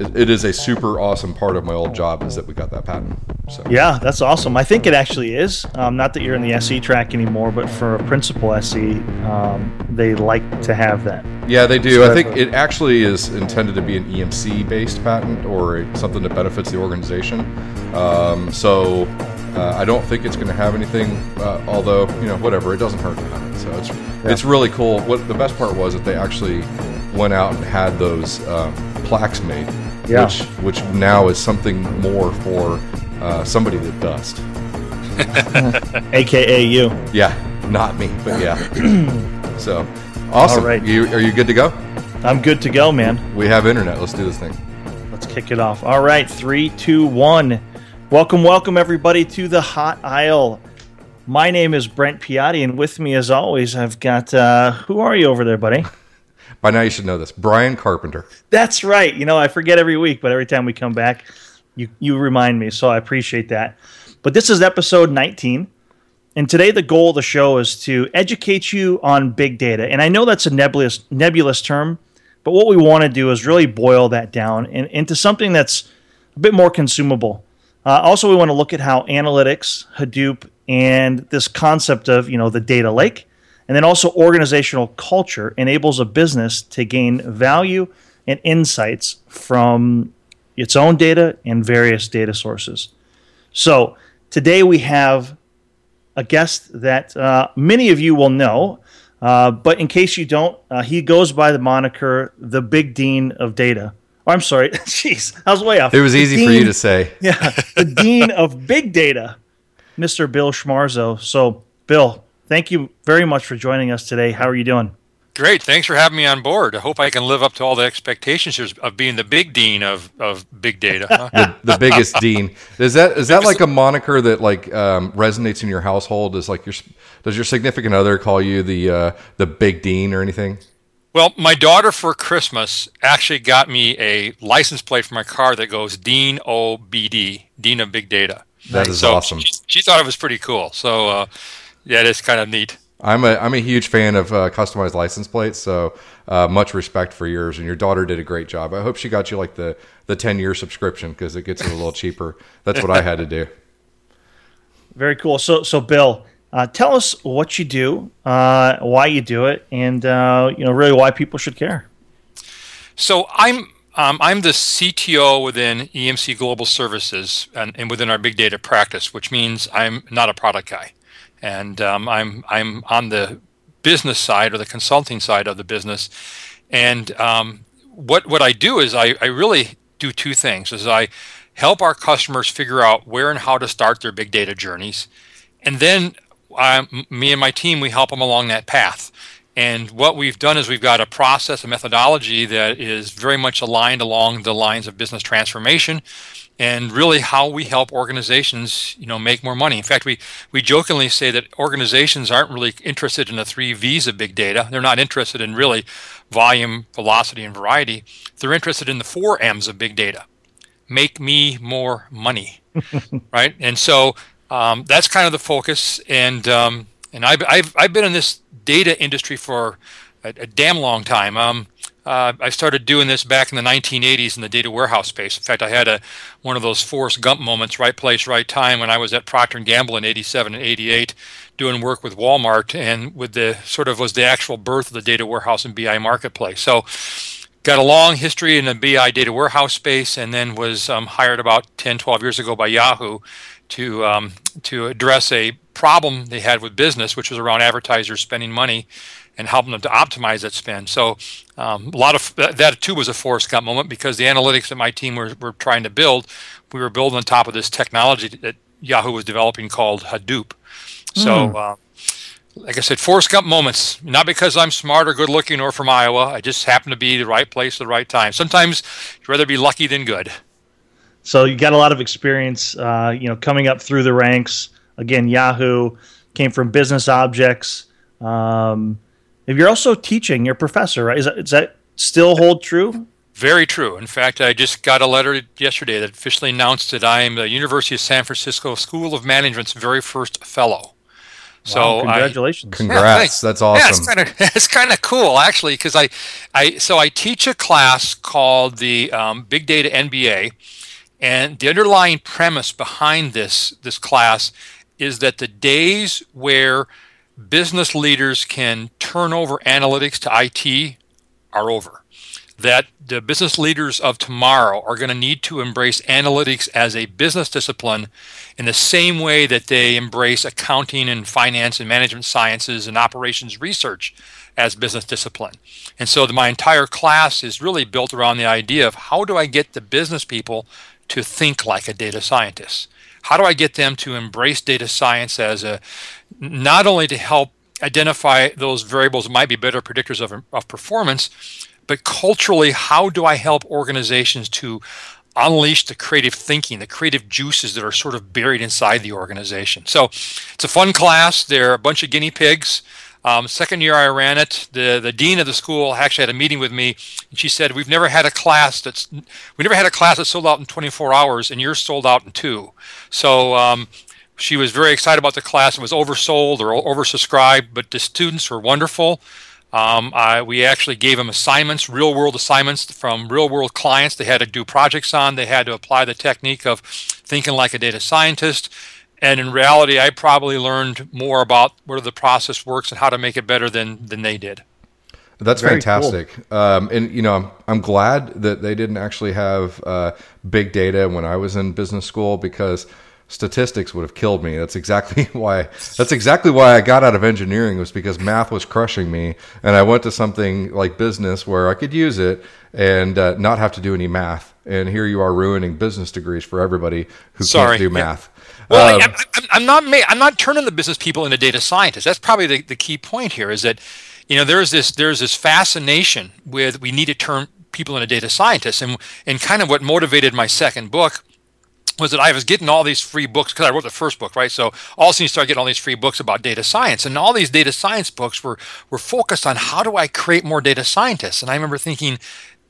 it, it is a super awesome part of my old job is that we got that patent. So Yeah, that's awesome. I think it actually is. Um, not that you're in the SE track anymore, but for a principal SE, um, they like to have that. Yeah, they do. So I think it actually is intended to be an EMC based patent or something that benefits the organization. Um, so uh, I don't think it's going to have anything. Uh, although you know, whatever, it doesn't hurt to have it. So it's it's really cool. What the best part was that they actually went out and had those um, plaques made, Yeah. which which now is something more for uh, somebody that does. AKA you. Yeah, not me, but yeah. so awesome. All right. You, are you good to go? I'm good to go, man. We have internet. Let's do this thing. Let's kick it off. All right, three, two, one. Welcome, welcome, everybody, to the Hot Aisle. My name is Brent Piatti, and with me, as always, I've got uh, who are you over there, buddy? By now you should know this. Brian Carpenter. That's right. You know, I forget every week, but every time we come back, you you remind me. So I appreciate that. But this is episode 19, and today the goal of the show is to educate you on big data. And I know that's a nebulous nebulous term, but what we want to do is really boil that down in, into something that's a bit more consumable. Uh, also, we want to look at how analytics, Hadoop, and this concept of you know the data lake, and then also organizational culture enables a business to gain value and insights from its own data and various data sources. So today we have a guest that uh, many of you will know, uh, but in case you don't, uh, he goes by the moniker the Big Dean of Data. Or, I'm sorry, jeez, I was way off. It was The easy for you to say. yeah, the dean of big data, Mr. Bill Schmarzo. So, Bill, thank you very much for joining us today. How are you doing? Great. Thanks for having me on board. I hope I can live up to all the expectations of being the big dean of, of big data. huh? The, the biggest dean. Is that is that like a moniker that like um, resonates in your household? Is like your does your significant other call you the uh, the big dean or anything? well, my daughter for Christmas actually got me a license plate for my car that goes Dean OBD, Dean of Big Data. That is so awesome. She, she thought it was pretty cool. So, uh, yeah, it's kind of neat. I'm a I'm a huge fan of uh, customized license plates. So uh, much respect for yours, and your daughter did a great job. I hope she got you like the the ten year subscription because it gets it a little cheaper. That's what I had to do. Very cool. So, so Bill, uh, tell us what you do, uh, why you do it, and uh, you know, really why people should care. So I'm um, I'm the CTO within EMC Global Services and, and within our big data practice, which means I'm not a product guy, and um, I'm I'm on the business side or the consulting side of the business. And um, what what I do is I, I really do two things: is I help our customers figure out where and how to start their big data journeys, and then um, me and my team we help them along that path. And what we've done is we've got a process, a methodology that is very much aligned along the lines of business transformation and really how we help organizations, you know, make more money. In fact, we, we jokingly say that organizations aren't really interested in the three V's of big data. They're not interested in really volume, velocity, and variety. They're interested in the four M's of big data. Make me more money, right? And so um, that's kind of the focus. And um, and I've, I've I've been in this data industry for a, a damn long time. Um, uh, I started doing this back in the 1980s in the data warehouse space. In fact, I had a one of those Forrest Gump moments, right place, right time, when I was at Procter and Gamble in '87 and '88, doing work with Walmart, and with the sort of was the actual birth of the data warehouse and BI marketplace. So, got a long history in the BI data warehouse space, and then was um, hired about 10, 12 years ago by Yahoo to um, to address a problem they had with business, which was around advertisers spending money and helping them to optimize that spend. So um, a lot of that, too was a Forrest Gump moment because the analytics that my team were, were trying to build, we were building on top of this technology that Yahoo was developing called Hadoop. So. Uh, like I said, Forrest Gump moments. Not because I'm smart or good looking or from Iowa. I just happen to be the right place at the right time. Sometimes you'd rather be lucky than good. So you got a lot of experience, uh, you know, coming up through the ranks. Again, Yahoo came from business objects. Um, if you're also teaching, you're a professor, right? Is that, that still hold true? Very true. In fact, I just got a letter yesterday that officially announced that I am the University of San Francisco School of Management's very first fellow. So wow, congratulations! I, Congrats! Yeah, That's awesome. Yeah, it's kind of it's kind of cool actually because I, I so I teach a class called the um, Big Data MBA, and the underlying premise behind this this class is that the days where business leaders can turn over analytics to IT are over. That the business leaders of tomorrow are going to need to embrace analytics as a business discipline in the same way that they embrace accounting and finance and management sciences and operations research as business discipline. And so my entire class is really built around the idea of how do I get the business people to think like a data scientist? How do I get them to embrace data science as a not only to help identify those variables that might be better predictors of, of performance, but culturally, how do I help organizations to unleash the creative thinking, the creative juices that are sort of buried inside the organization? So it's a fun class. They're a bunch of guinea pigs. Um, second year I ran it, the the dean of the school actually had a meeting with me, and she said, "We've never had a class that's we never had a class that sold out in 24 hours, and yours sold out in two." So um, she was very excited about the class. It was oversold or oversubscribed, but the students were wonderful. Um, I, we actually gave them assignments, real world assignments from real world clients. They had to do projects on. They had to apply the technique of thinking like a data scientist. And in reality, I probably learned more about where the process works and how to make it better than than they did. That's Very fantastic. Cool. Um, and you know, I'm, I'm glad that they didn't actually have uh, big data when I was in business school because statistics would have killed me. That's exactly why. That's exactly why I got out of engineering was because math was crushing me, and I went to something like business where I could use it and uh, not have to do any math. And here you are ruining business degrees for everybody who Sorry. can't do math. Yeah. Well, um, I, I'm not I'm not turning the business people into data scientists. That's probably the, the key point here. Is that you know there's this there's this fascination with we need to turn people into data scientists, and and kind of what motivated my second book was that I was getting all these free books because I wrote the first book, right? So all of a sudden you start getting all these free books about data science, and all these data science books were were focused on how do I create more data scientists. And I remember thinking,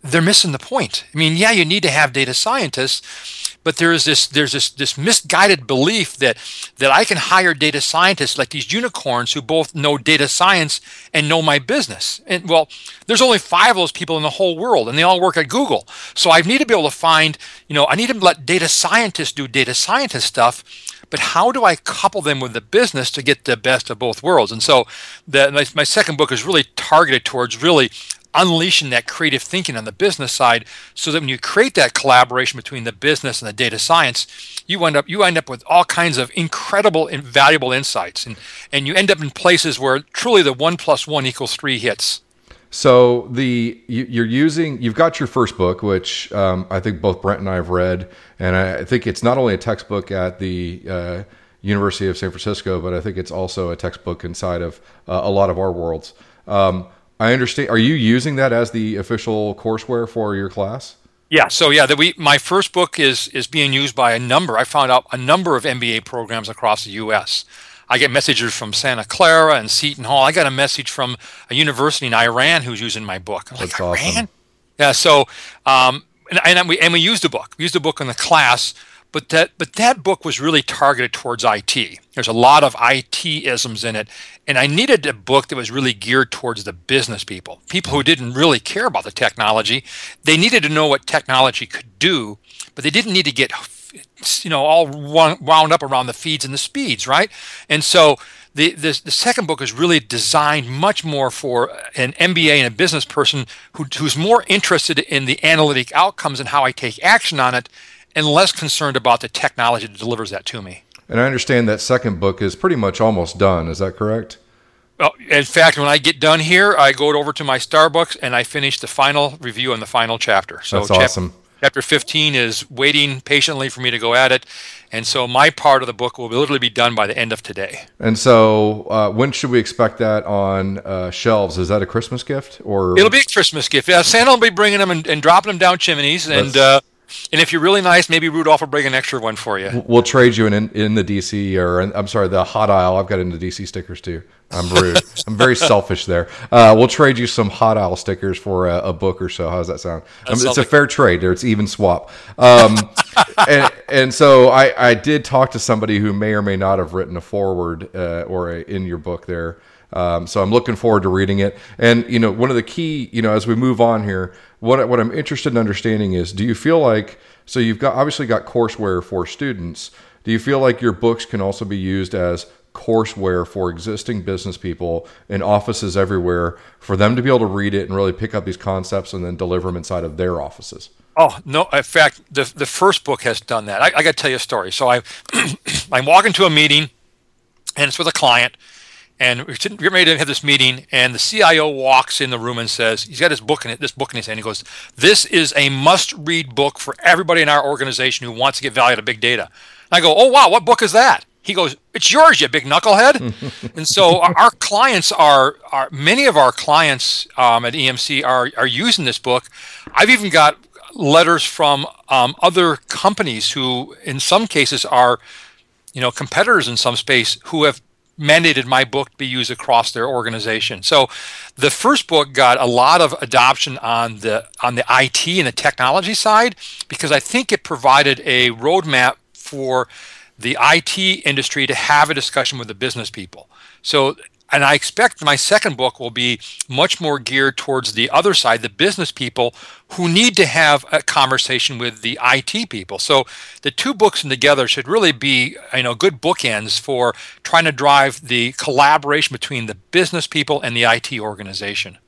they're missing the point. I mean, yeah, you need to have data scientists, but there's this there's this this misguided belief that that I can hire data scientists like these unicorns who both know data science and know my business. And well, there's only five of those people in the whole world, and they all work at Google. So I need to be able to find, you know, I need to let data scientists do data scientist stuff. But how do I couple them with the business to get the best of both worlds? And so, the, my, my second book is really targeted towards really unleashing that creative thinking on the business side so that when you create that collaboration between the business and the data science you end up you end up with all kinds of incredible and valuable insights. And and you end up in places where truly the one plus one equals three hits. So the you, are using you've got your first book which um, i think both brent and i have read. And i think it's not only a textbook at the uh, university of san francisco but i think it's also a textbook inside of uh, a lot of our worlds. Um, I understand. Are you using that as the official courseware for your class? Yeah. So yeah, that we my first book is is being used by a number. I found out a number of MBA programs across the U.S. I get messages from Santa Clara and Seton Hall. I got a message from a university in Iran who's using my book. That's like, awesome. Iran? Yeah. So um, and, and we and we used the book. We used the book in the class but that but that book was really targeted towards IT. There's a lot of IT isms in it, and I needed a book that was really geared towards the business people, people who didn't really care about the technology. They needed to know what technology could do, but they didn't need to get you know all wound up around the feeds and the speeds, right? And so the, the, the second book is really designed much more for an MBA and a business person who, who's more interested in the analytic outcomes and how I take action on it and less concerned about the technology that delivers that to me. And I understand that second book is pretty much almost done. Is that correct? Well, in fact, when I get done here, I go over to my Starbucks and I finish the final review on the final chapter. So That's awesome. Chapter 15 is waiting patiently for me to go at it. And so my part of the book will literally be done by the end of today. And so uh, when should we expect that on uh, shelves? Is that a Christmas gift or? It'll be a Christmas gift. Yeah, Santa will be bringing them and, and dropping them down chimneys. And uh, and if you're really nice, maybe Rudolph will bring an extra one for you. We'll trade you in in the DC or in, I'm sorry, the hot aisle. I've got into DC stickers too. I'm rude. I'm very selfish there. Uh, we'll trade you some hot aisle stickers for a, a book or so. How does that sound? Um, it's a fair trade. There, it's even swap. Um, and, and so I, I did talk to somebody who may or may not have written a foreword uh, or a, in your book there. Um, so I'm looking forward to reading it. And you know, one of the key, you know, as we move on here, what what I'm interested in understanding is, do you feel like so you've got obviously got courseware for students. Do you feel like your books can also be used as courseware for existing business people in offices everywhere for them to be able to read it and really pick up these concepts and then deliver them inside of their offices? Oh no! In fact, the the first book has done that. I, I got to tell you a story. So I I'm walking to a meeting, and it's with a client, and we're ready to have this meeting, and the CIO walks in the room and says he's got his book in it, this book in his hand. He goes, "This is a must-read book for everybody in our organization who wants to get value out of big data." And I go, "Oh wow, what book is that?" He goes, "It's yours, you big knucklehead." and so our, our, clients are, are many of our clients um, at EMC are are using this book. I've even got letters from um, other companies who, in some cases, are you know competitors in some space who have mandated my book be used across their organization. So the first book got a lot of adoption on the on the IT and the technology side because I think it provided a roadmap for the IT industry to have a discussion with the business people. So and I expect my second book will be much more geared towards the other side, the business people who need to have a conversation with the IT people. So the two books together should really be, you know, good bookends for trying to drive the collaboration between the business people and the IT organization.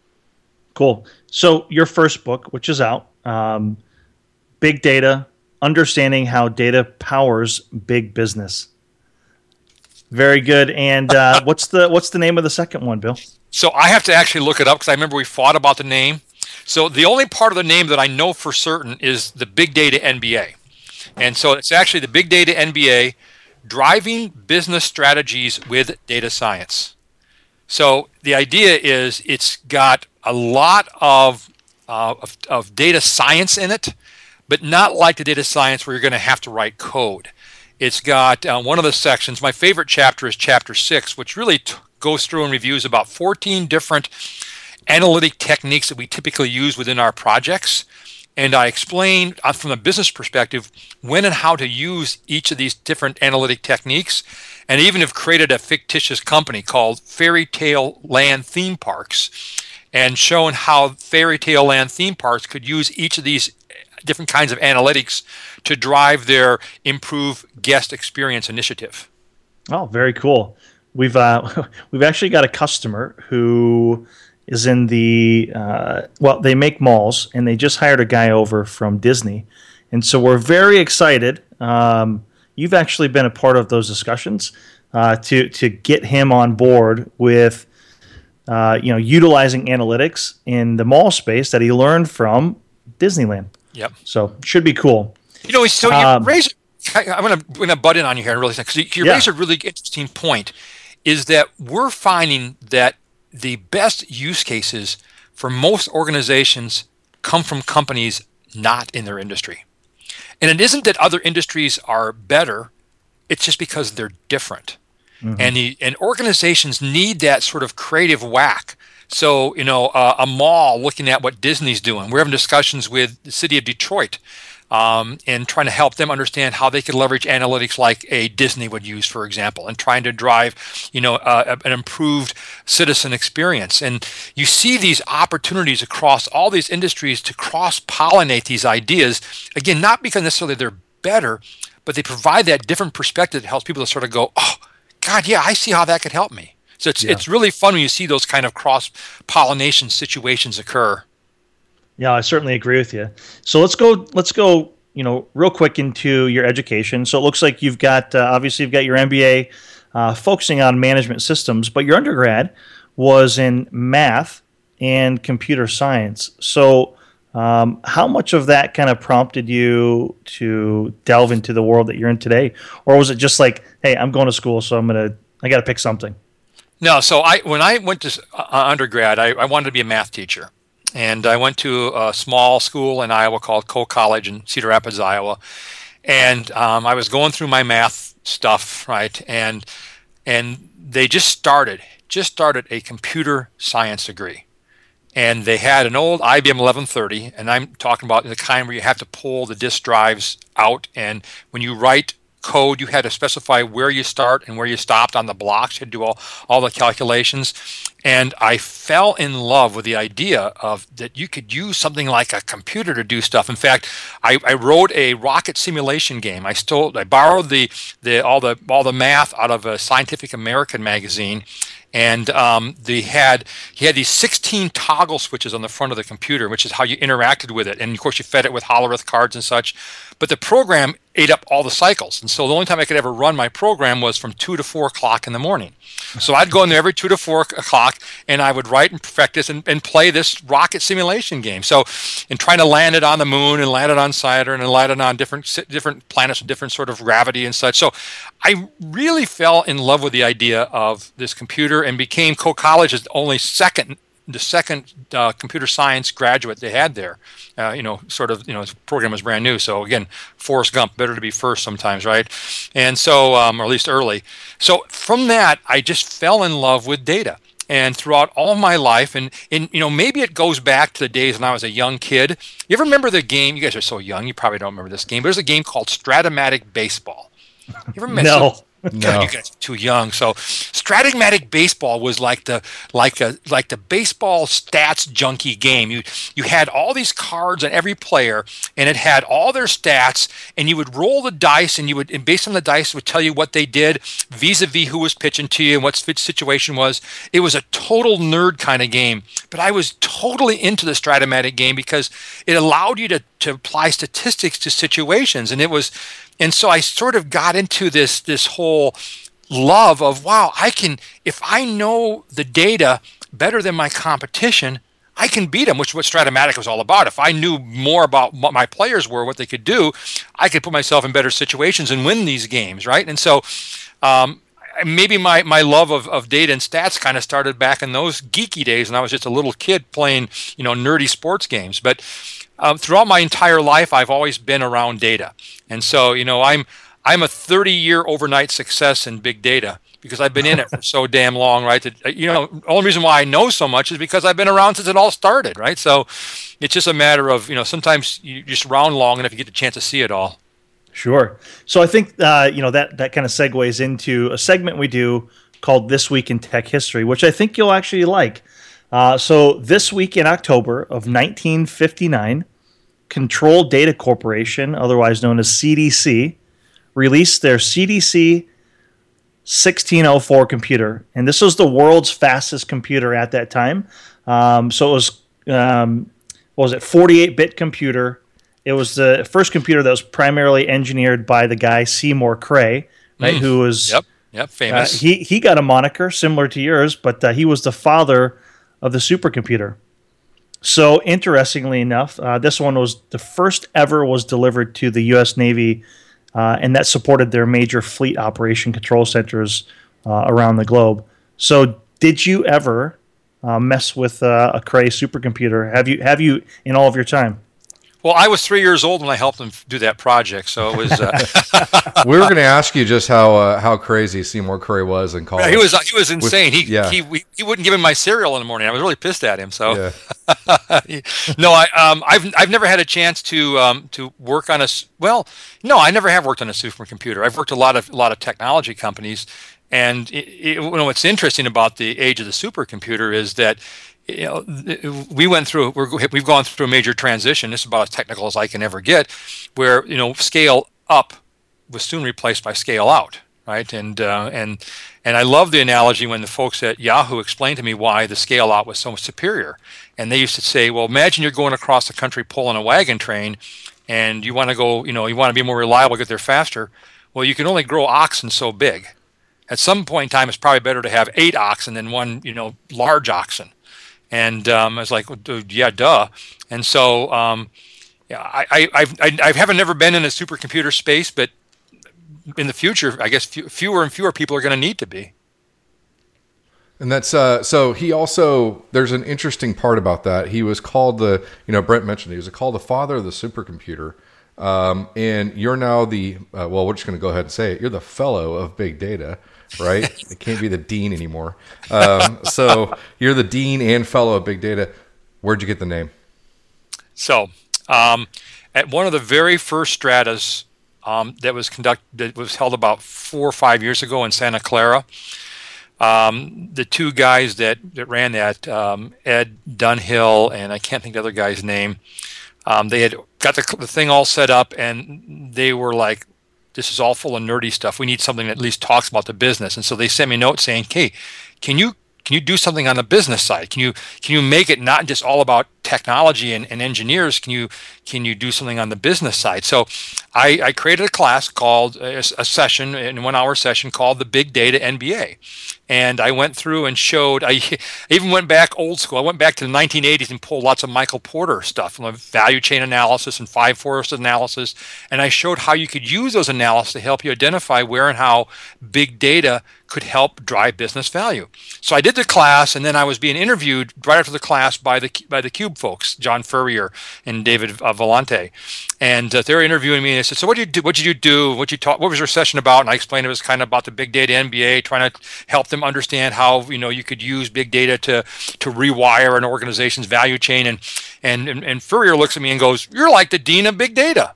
Cool. So your first book, which is out, um, Big Data: Understanding How Data Powers Big Business. Very good. And uh, what's the what's the name of the second one, Bill? So I have to actually look it up because I remember we fought about the name. So the only part of the name that I know for certain is the Big Data MBA, and so it's actually the Big Data MBA, driving business strategies with data science. So the idea is it's got a lot of, uh, of, of data science in it, but not like the data science where you're going to have to write code. It's got uh, one of the sections. My favorite chapter is chapter six, which really t- goes through and reviews about 14 different analytic techniques that we typically use within our projects. And I explain uh, from a business perspective when and how to use each of these different analytic techniques, and even have created a fictitious company called Fairy Tale Land Theme Parks, and shown how Fairy Tale Land Theme Parks could use each of these different kinds of analytics to drive their improve guest experience initiative. Oh, very cool. We've uh, we've actually got a customer who is in the uh, well, they make malls, and they just hired a guy over from Disney, and so we're very excited. Um, you've actually been a part of those discussions uh, to to get him on board with. Uh, you know, utilizing analytics in the mall space that he learned from Disneyland. Yep. So should be cool. You know, so um, raise. I, am going to going to butt in on you here and really because you, you yeah. raise a really interesting point. Is that we're finding that the best use cases for most organizations come from companies not in their industry, and it isn't that other industries are better. It's just because they're different, mm-hmm. and the and organizations need that sort of creative whack so, you know, uh, a mall looking at what Disney's doing. We're having discussions with the city of Detroit um, and trying to help them understand how they can leverage analytics like a Disney would use, for example, and trying to drive, you know, uh, an improved citizen experience. And you see these opportunities across all these industries to cross pollinate these ideas. Again, not because necessarily they're better, but they provide that different perspective that helps people to sort of go, oh, God, yeah, I see how that could help me. So it's yeah. it's really fun when you see those kind of cross pollination situations occur. Yeah, I certainly agree with you. So let's go. Let's go. You know, real quick into your education. So it looks like you've got uh, obviously you've got your MBA uh, focusing on management systems, but your undergrad was in math and computer science. So um, how much of that kind of prompted you to delve into the world that you're in today, or was it just like, hey, I'm going to school, so I'm gonna I got to pick something? No, so I when I went to uh, undergrad, I, I, wanted to be a math teacher, and I went to a small school in Iowa called Coe College in Cedar Rapids, Iowa, and um, I was going through my math stuff, right, and and they just started just started a computer science degree, and they had an old IBM 1130, and I'm talking about the kind where you have to pull the disk drives out, and when you write code, you had to specify where you start and where you stopped on the blocks. You had to do all, all the calculations. And I fell in love with the idea of that you could use something like a computer to do stuff. In fact, I, I wrote a rocket simulation game. I stole, I borrowed the, the all the all the math out of a Scientific American magazine, and um, they had he had these 16 toggle switches on the front of the computer, which is how you interacted with it. And of course, you fed it with Hollerith cards and such. But the program ate up all the cycles, and so the only time I could ever run my program was from two to four o'clock in the morning. So I'd go in there every two to four o'clock, and I would write and perfect this and, and play this rocket simulation game. So, in trying to land it on the moon and land it on Saturn and land it on different different planets with different sort of gravity and such. So, I really fell in love with the idea of this computer and became Coe College's only second the second uh, computer science graduate they had there. Uh, you know, sort of, you know, his program was brand new. So again, Forrest Gump, better to be first sometimes, right? And so, um, or at least early. So from that, I just fell in love with data. And throughout all my life, and, and you know, maybe it goes back to the days when I was a young kid. You ever remember the game? You guys are so young, you probably don't remember this game. But there's a game called Strat-O-Matic Baseball. You ever no. no. you guys are too young. So, Strat-O-Matic Baseball was like the like a like the baseball stats junkie game. You you had all these cards on every player, and it had all their stats, and you would roll the dice, and you would and based on the dice, would tell you what they did vis-a-vis who was pitching to you and what situation was. It was a total nerd kind of game, but I was totally into the Strat-O-Matic game because it allowed you to to apply statistics to situations, and it was and so I sort of got into this this whole love of wow, I can if I know the data better than my competition, I can beat them, which is what Strat-O-Matic was all about. If I knew more about what my players were, what they could do, I could put myself in better situations and win these games, right? And so um, maybe my, my love of, of data and stats kind of started back in those geeky days when I was just a little kid playing, you know, nerdy sports games. But um, throughout my entire life, I've always been around data, and so you know I'm I'm a 30 year overnight success in big data because I've been in it for so damn long, right? That, you know, the only reason why I know so much is because I've been around since it all started, right? So it's just a matter of you know sometimes you just around long enough you get the chance to see it all. Sure. So I think uh, you know that that kind of segues into a segment we do called This Week in Tech History, which I think you'll actually like. Uh, so this week in October of 1959, Control Data Corporation, otherwise known as CDC, released their CDC 1604 computer, and this was the world's fastest computer at that time. Um, so it was um, what was it 48-bit computer. It was the first computer that was primarily engineered by the guy Seymour Cray, right? Mm. Who was yep, yep, famous. Uh, he he got a moniker similar to yours, but uh, he was the father of the supercomputer. So interestingly enough, uh, this one was the first ever was delivered to the U.S. Navy, uh, and that supported their major fleet operation control centers uh, around the globe. So, did you ever uh, mess with uh, a Cray supercomputer? Have you have you in all of your time? Well, I was three years old when I helped them do that project, so it was. Uh... we were going to ask you just how uh, how crazy Seymour Cray was in college. Yeah, he was he was insane. With, he, yeah. he he wouldn't give him my cereal in the morning. I was really pissed at him. So, yeah. no, I um I've I've never had a chance to um to work on a well no I never have worked on a supercomputer. I've worked a lot of a lot of technology companies, and it, it, you know, what's interesting about the age of the supercomputer is that you know, we went through we have gone through a major transition. This is about as technical as I can ever get, where you know scale up was soon replaced by scale out, right? And uh, and and I love the analogy when the folks at Yahoo explained to me why the scale out was so superior. And they used to say, well, imagine you're going across the country pulling a wagon train, and you want to go, you know, you want to be more reliable, get there faster. Well, you can only grow oxen so big. At some point in time, it's probably better to have eight oxen than one, you know, large oxen and um, I was like, yeah, duh. And so, um, yeah, I, I, I've, I haven't never been in a supercomputer space, but in the future, I guess fewer and fewer people are going to need to be. And that's uh, so. He also there's an interesting part about that. He was called the you know Brent mentioned he was called the father of the supercomputer, um, and you're now the uh, well. We're just going to go ahead and say it. You're the fellow of big data right? it can't be the dean anymore. Um, so you're the dean and fellow of big data. Where'd you get the name? So, um, at one of the very first stratas um, that was conducted, that was held about four or five years ago in Santa Clara. Um, the two guys that, that ran that, um, Edd Dumbill and I can't think the other guy's name, um, they had got the, the thing all set up and they were like, this is all full of nerdy stuff. We need something that at least talks about the business. And so they sent me a note saying, hey, can you can you do something on the business side? Can you can you make it not just all about technology and, and engineers? Can you can you do something on the business side? So I, I created a class called a, a session, in one hour session called the Big Data MBA And I went through and showed, I even went back old school. I went back to the 1980s and pulled lots of Michael Porter stuff, value chain analysis and five force analysis. And I showed how you could use those analysis to help you identify where and how big data could help drive business value. So I did the class, and then I was being interviewed right after the class by the by the Cube folks, John Furrier and David uh, Vellante, and uh, they were interviewing me. And they said, "So what did you do? What did you do? What you taught? What was your session about?" And I explained it was kind of about the big data MBA, trying to help them understand how you know you could use big data to to rewire an organization's value chain. And and and, and Furrier looks at me and goes, "You're like the dean of big data."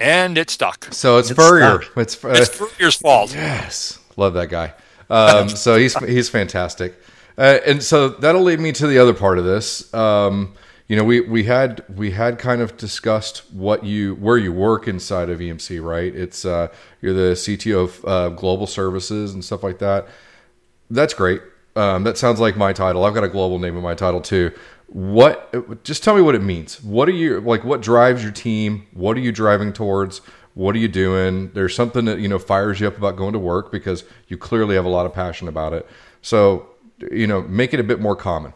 and it stuck. So it's, it's Furrier. Stuck. It's, uh, it's Furrier's fault. Yes, love that guy. Um, so he's he's fantastic, uh, and so that'll lead me to the other part of this. Um, you know, we we had we had kind of discussed what you where you work inside of EMC, right? It's uh, you're the CTO of uh, global services and stuff like that. That's great. Um, that sounds like my title. I've got a global name in my title too what just tell me what it means what are you like what drives your team what are you driving towards what are you doing there's something that you know fires you up about going to work because you clearly have a lot of passion about it so you know make it a bit more common.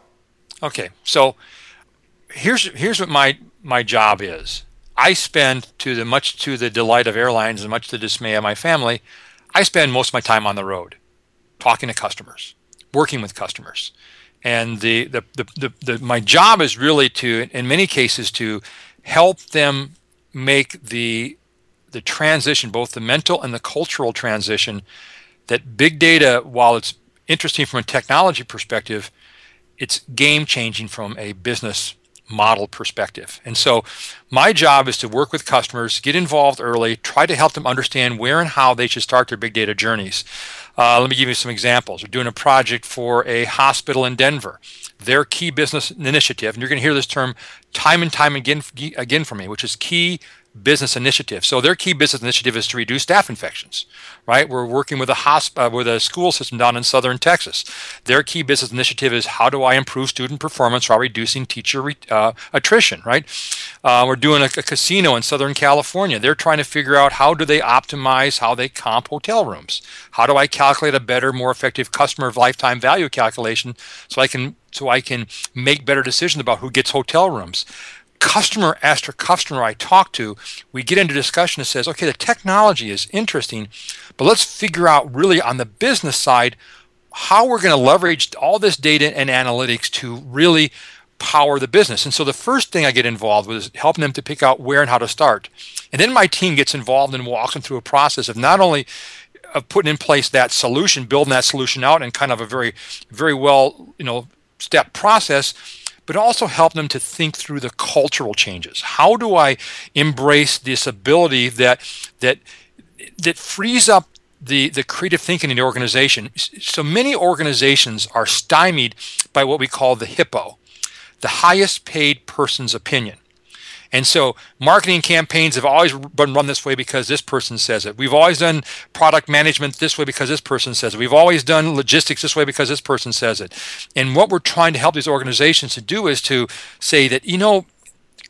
Okay so here's here's what my my job is. I spend to the much to the delight of airlines and much to the dismay of my family i spend most of my time on the road talking to customers working with customers. And the, the, the, the, the my job is really to in many cases to help them make the the transition both the mental and the cultural transition that big data while it's interesting from a technology perspective it's game changing from a business model perspective. And so my job is to work with customers, get involved early, try to help them understand where and how they should start their big data journeys. Uh, let me give you some examples. We're doing a project for a hospital in Denver. Their key business initiative, and you're going to hear this term time and time again, again from me, which is key business initiative. So their key business initiative is to reduce staph infections, right? We're working with a hosp- uh, with a school system down in southern Texas. Their key business initiative is how do I improve student performance while reducing teacher re- uh, attrition, right? Uh, we're doing a, a, casino in southern California. They're trying to figure out how do they optimize how they comp hotel rooms. How do I calculate a better, more effective customer lifetime value calculation so I can so I can make better decisions about who gets hotel rooms customer after customer I talk to, we get into discussion that says, okay, the technology is interesting, but let's figure out really on the business side how we're going to leverage all this data and analytics to really power the business. And so the first thing I get involved with is helping them to pick out where and how to start. And then my team gets involved and walks them through a process of not only of putting in place that solution, building that solution out in kind of a very, very well, you know, step process, but also help them to think through the cultural changes. How do I embrace this ability that that that frees up the, the creative thinking in the organization. So many organizations are stymied by what we call the HIPPO, the highest paid person's opinion. And so marketing campaigns have always been run this way because this person says it. We've always done product management this way because this person says it. We've always done logistics this way because this person says it. And what we're trying to help these organizations to do is to say that, you know,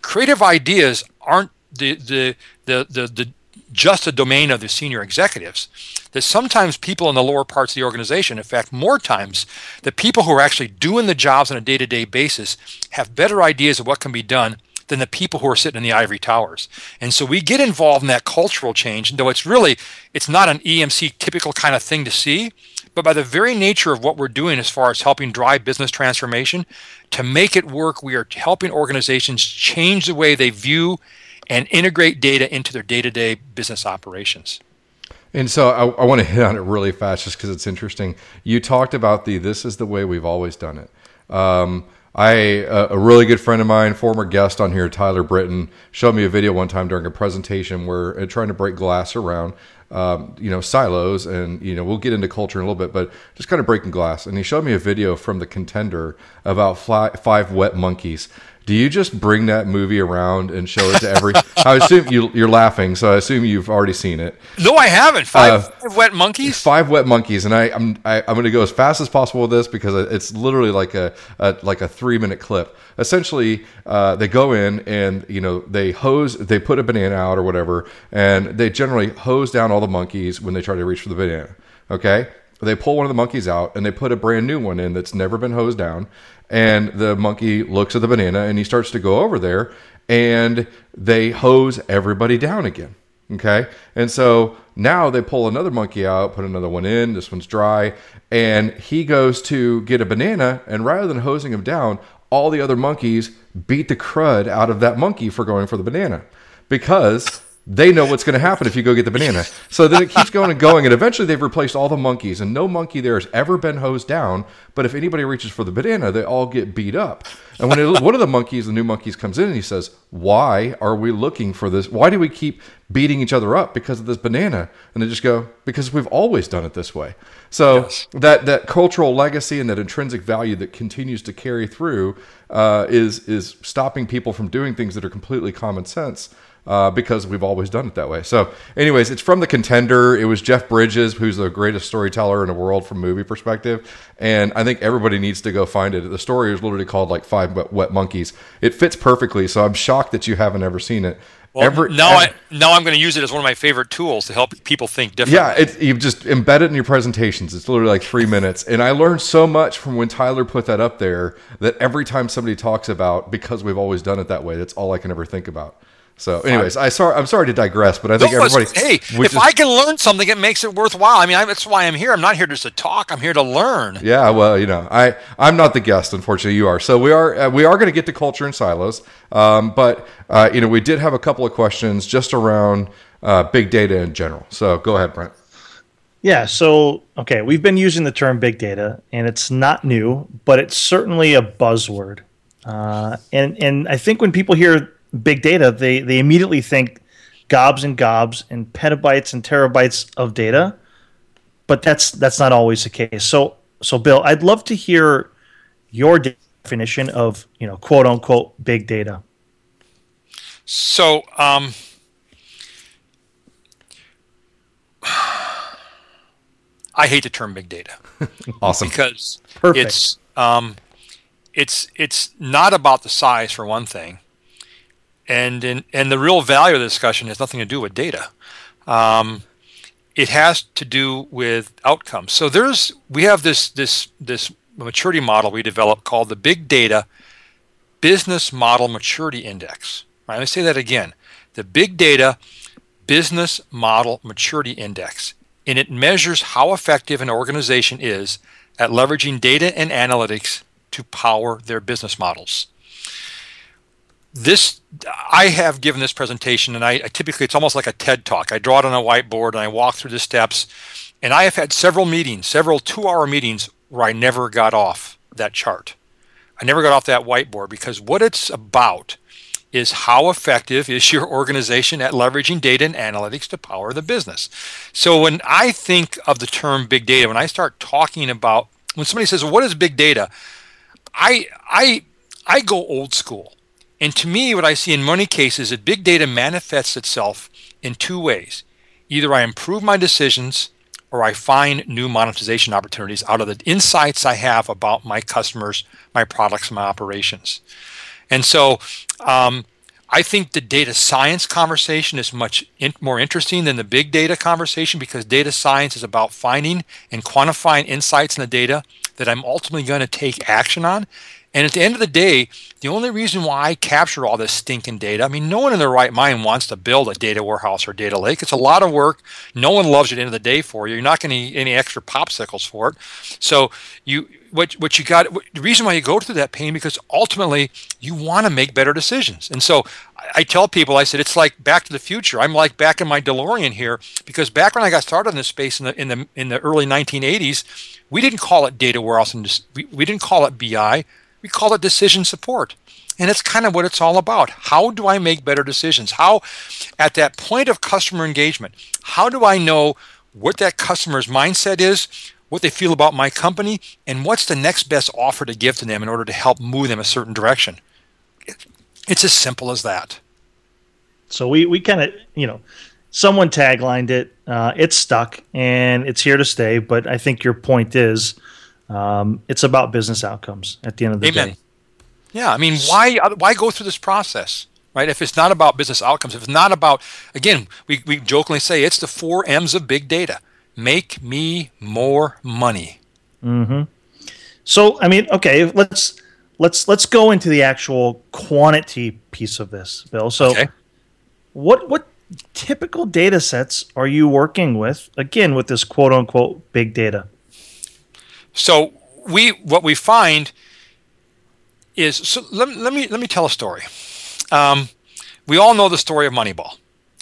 creative ideas aren't the the the the, the just a domain of the senior executives. That sometimes people in the lower parts of the organization, in fact, more times, the people who are actually doing the jobs on a day to day basis have better ideas of what can be done than the people who are sitting in the ivory towers. And so we get involved in that cultural change, And though it's really it's not an EMC typical kind of thing to see, but by the very nature of what we're doing as far as helping drive business transformation, to make it work, we are helping organizations change the way they view and integrate data into their day-to-day business operations. And so I, I want to hit on it really fast just because it's interesting. You talked about the this is the way we've always done it. Um, I uh, a really good friend of mine, former guest on here, Tyler Britton, showed me a video one time during a presentation where uh, trying to break glass around, um, you know, silos, and you know, we'll get into culture in a little bit, but just kind of breaking glass. And he showed me a video from the contender about fly, five wet monkeys. Do you just bring that movie around and show it to every? I assume you, you're laughing, so I assume you've already seen it. No, I haven't. Five, five wet monkeys. Five wet monkeys, and I, I'm I, I'm going to go as fast as possible with this because it's literally like a, a like a three minute clip. Essentially, uh, they go in and you know they hose, they put a banana out or whatever, and they generally hose down all the monkeys when they try to reach for the banana. Okay, they pull one of the monkeys out and they put a brand new one in that's never been hosed down and the monkey looks at the banana and he starts to go over there and they hose everybody down again. Okay? And so now they pull another monkey out put another one in this one's dry and he goes to get a banana and rather than hosing him down all the other monkeys beat the crud out of that monkey for going for the banana. Because they know what's going to happen if you go get the banana. So then it keeps going and going, and eventually they've replaced all the monkeys, and no monkey there has ever been hosed down. But if anybody reaches for the banana, they all get beat up. And when it, one of the monkeys, the new monkeys, comes in and he says, "Why are we looking for this? Why do we keep beating each other up because of this banana?" And they just go, "Because we've always done it this way." So yes. that that cultural legacy and that intrinsic value that continues to carry through uh, is is stopping people from doing things that are completely common sense uh, because we've always done it that way. So, anyways, it's from the contender. It was Jeff Bridges, who's the greatest storyteller in the world from movie perspective, and I think everybody needs to go find it. The story is literally called like Five Wet, Monkeys. It fits perfectly, so I'm shocked that you haven't ever seen it. Well, every, now, every, I, now I'm going to use it as one of my favorite tools to help people think differently. Yeah, it, you just embed it in your presentations. It's literally like three minutes. And I learned so much from when Tyler put that up there that every time somebody talks about, because we've always done it that way, that's all I can ever think about. So, anyways, I sorry, I'm sorry to digress, but I think no, everybody. Hey, if just, I can learn something, it makes it worthwhile. I mean, I, that's why I'm here. I'm not here just to talk. I'm here to learn. Yeah, well, you know, I I'm not the guest. Unfortunately, you are. So we are uh, we are going to get to culture and silos, um, but uh, you know, we did have a couple of questions just around uh, big data in general. So go ahead, Brent. Yeah. So okay, we've been using the term big data, and it's not new, but it's certainly a buzzword. Uh, and and I think when people hear big data, they they immediately think gobs and gobs and petabytes and terabytes of data, but that's that's not always the case. So so Bill, I'd love to hear your definition of you know quote unquote big data. So um, I hate the term big data. awesome because Perfect. it's um, it's it's not about the size for one thing and in, and the real value of the discussion has nothing to do with data. Um, it has to do with outcomes. So there's we have this this this maturity model we developed called the Big Data Business Model Maturity Index. Right, let me say that again: the Big Data Business Model Maturity Index, and it measures how effective an organization is at leveraging data and analytics to power their business models this I have given this presentation, and I, I, typically it's almost like a TED talk. I draw it on a whiteboard and I walk through the steps. And I have had several meetings, several two-hour meetings, where I never got off that chart. I never got off that whiteboard because what it's about is how effective is your organization at leveraging data and analytics to power the business. So when I think of the term big data, when I start talking about when somebody says, well, "What is big data?" I I I go old school. And to me, what I see in many cases is that big data manifests itself in two ways. Either I improve my decisions or I find new monetization opportunities out of the insights I have about my customers, my products, my operations. And so um, I think the data science conversation is much in, more interesting than the big data conversation because data science is about finding and quantifying insights in the data that I'm ultimately going to take action on. And at the end of the day, the only reason why I capture all this stinking data, I mean, no one in their right mind wants to build a data warehouse or data lake. It's a lot of work. No one loves it at the end of the day for you. You're not going to need any extra popsicles for it. So you what what you got the reason why you go through that pain because ultimately you want to make better decisions. And so I tell people, I said it's like Back to the Future. I'm like back in my DeLorean here because back when I got started in this space in the in the in the early 1980s, we didn't call it data warehouse and we, we didn't call it BI we call it decision support. And it's kind of what it's all about. How do I make better decisions? How, at that point of customer engagement, how do I know what that customer's mindset is, what they feel about my company, and what's the next best offer to give to them in order to help move them a certain direction? It's as simple as that. So we, we kind of, you know, someone taglined it. Uh, it's stuck and it's here to stay. But I think your point is um, it's about business outcomes at the end of the Amen. day. Yeah, I mean, why why go through this process, right? If it's not about business outcomes, if it's not about, again, we, we jokingly say it's the four M's of big data: make me more money. Mm-hmm. So, I mean, okay, let's let's let's go into the actual quantity piece of this, Bill. So, okay. what what typical data sets are you working with? Again, with this quote unquote big data. So we what we find is so let, let me let me tell a story. Um, we all know the story of Moneyball,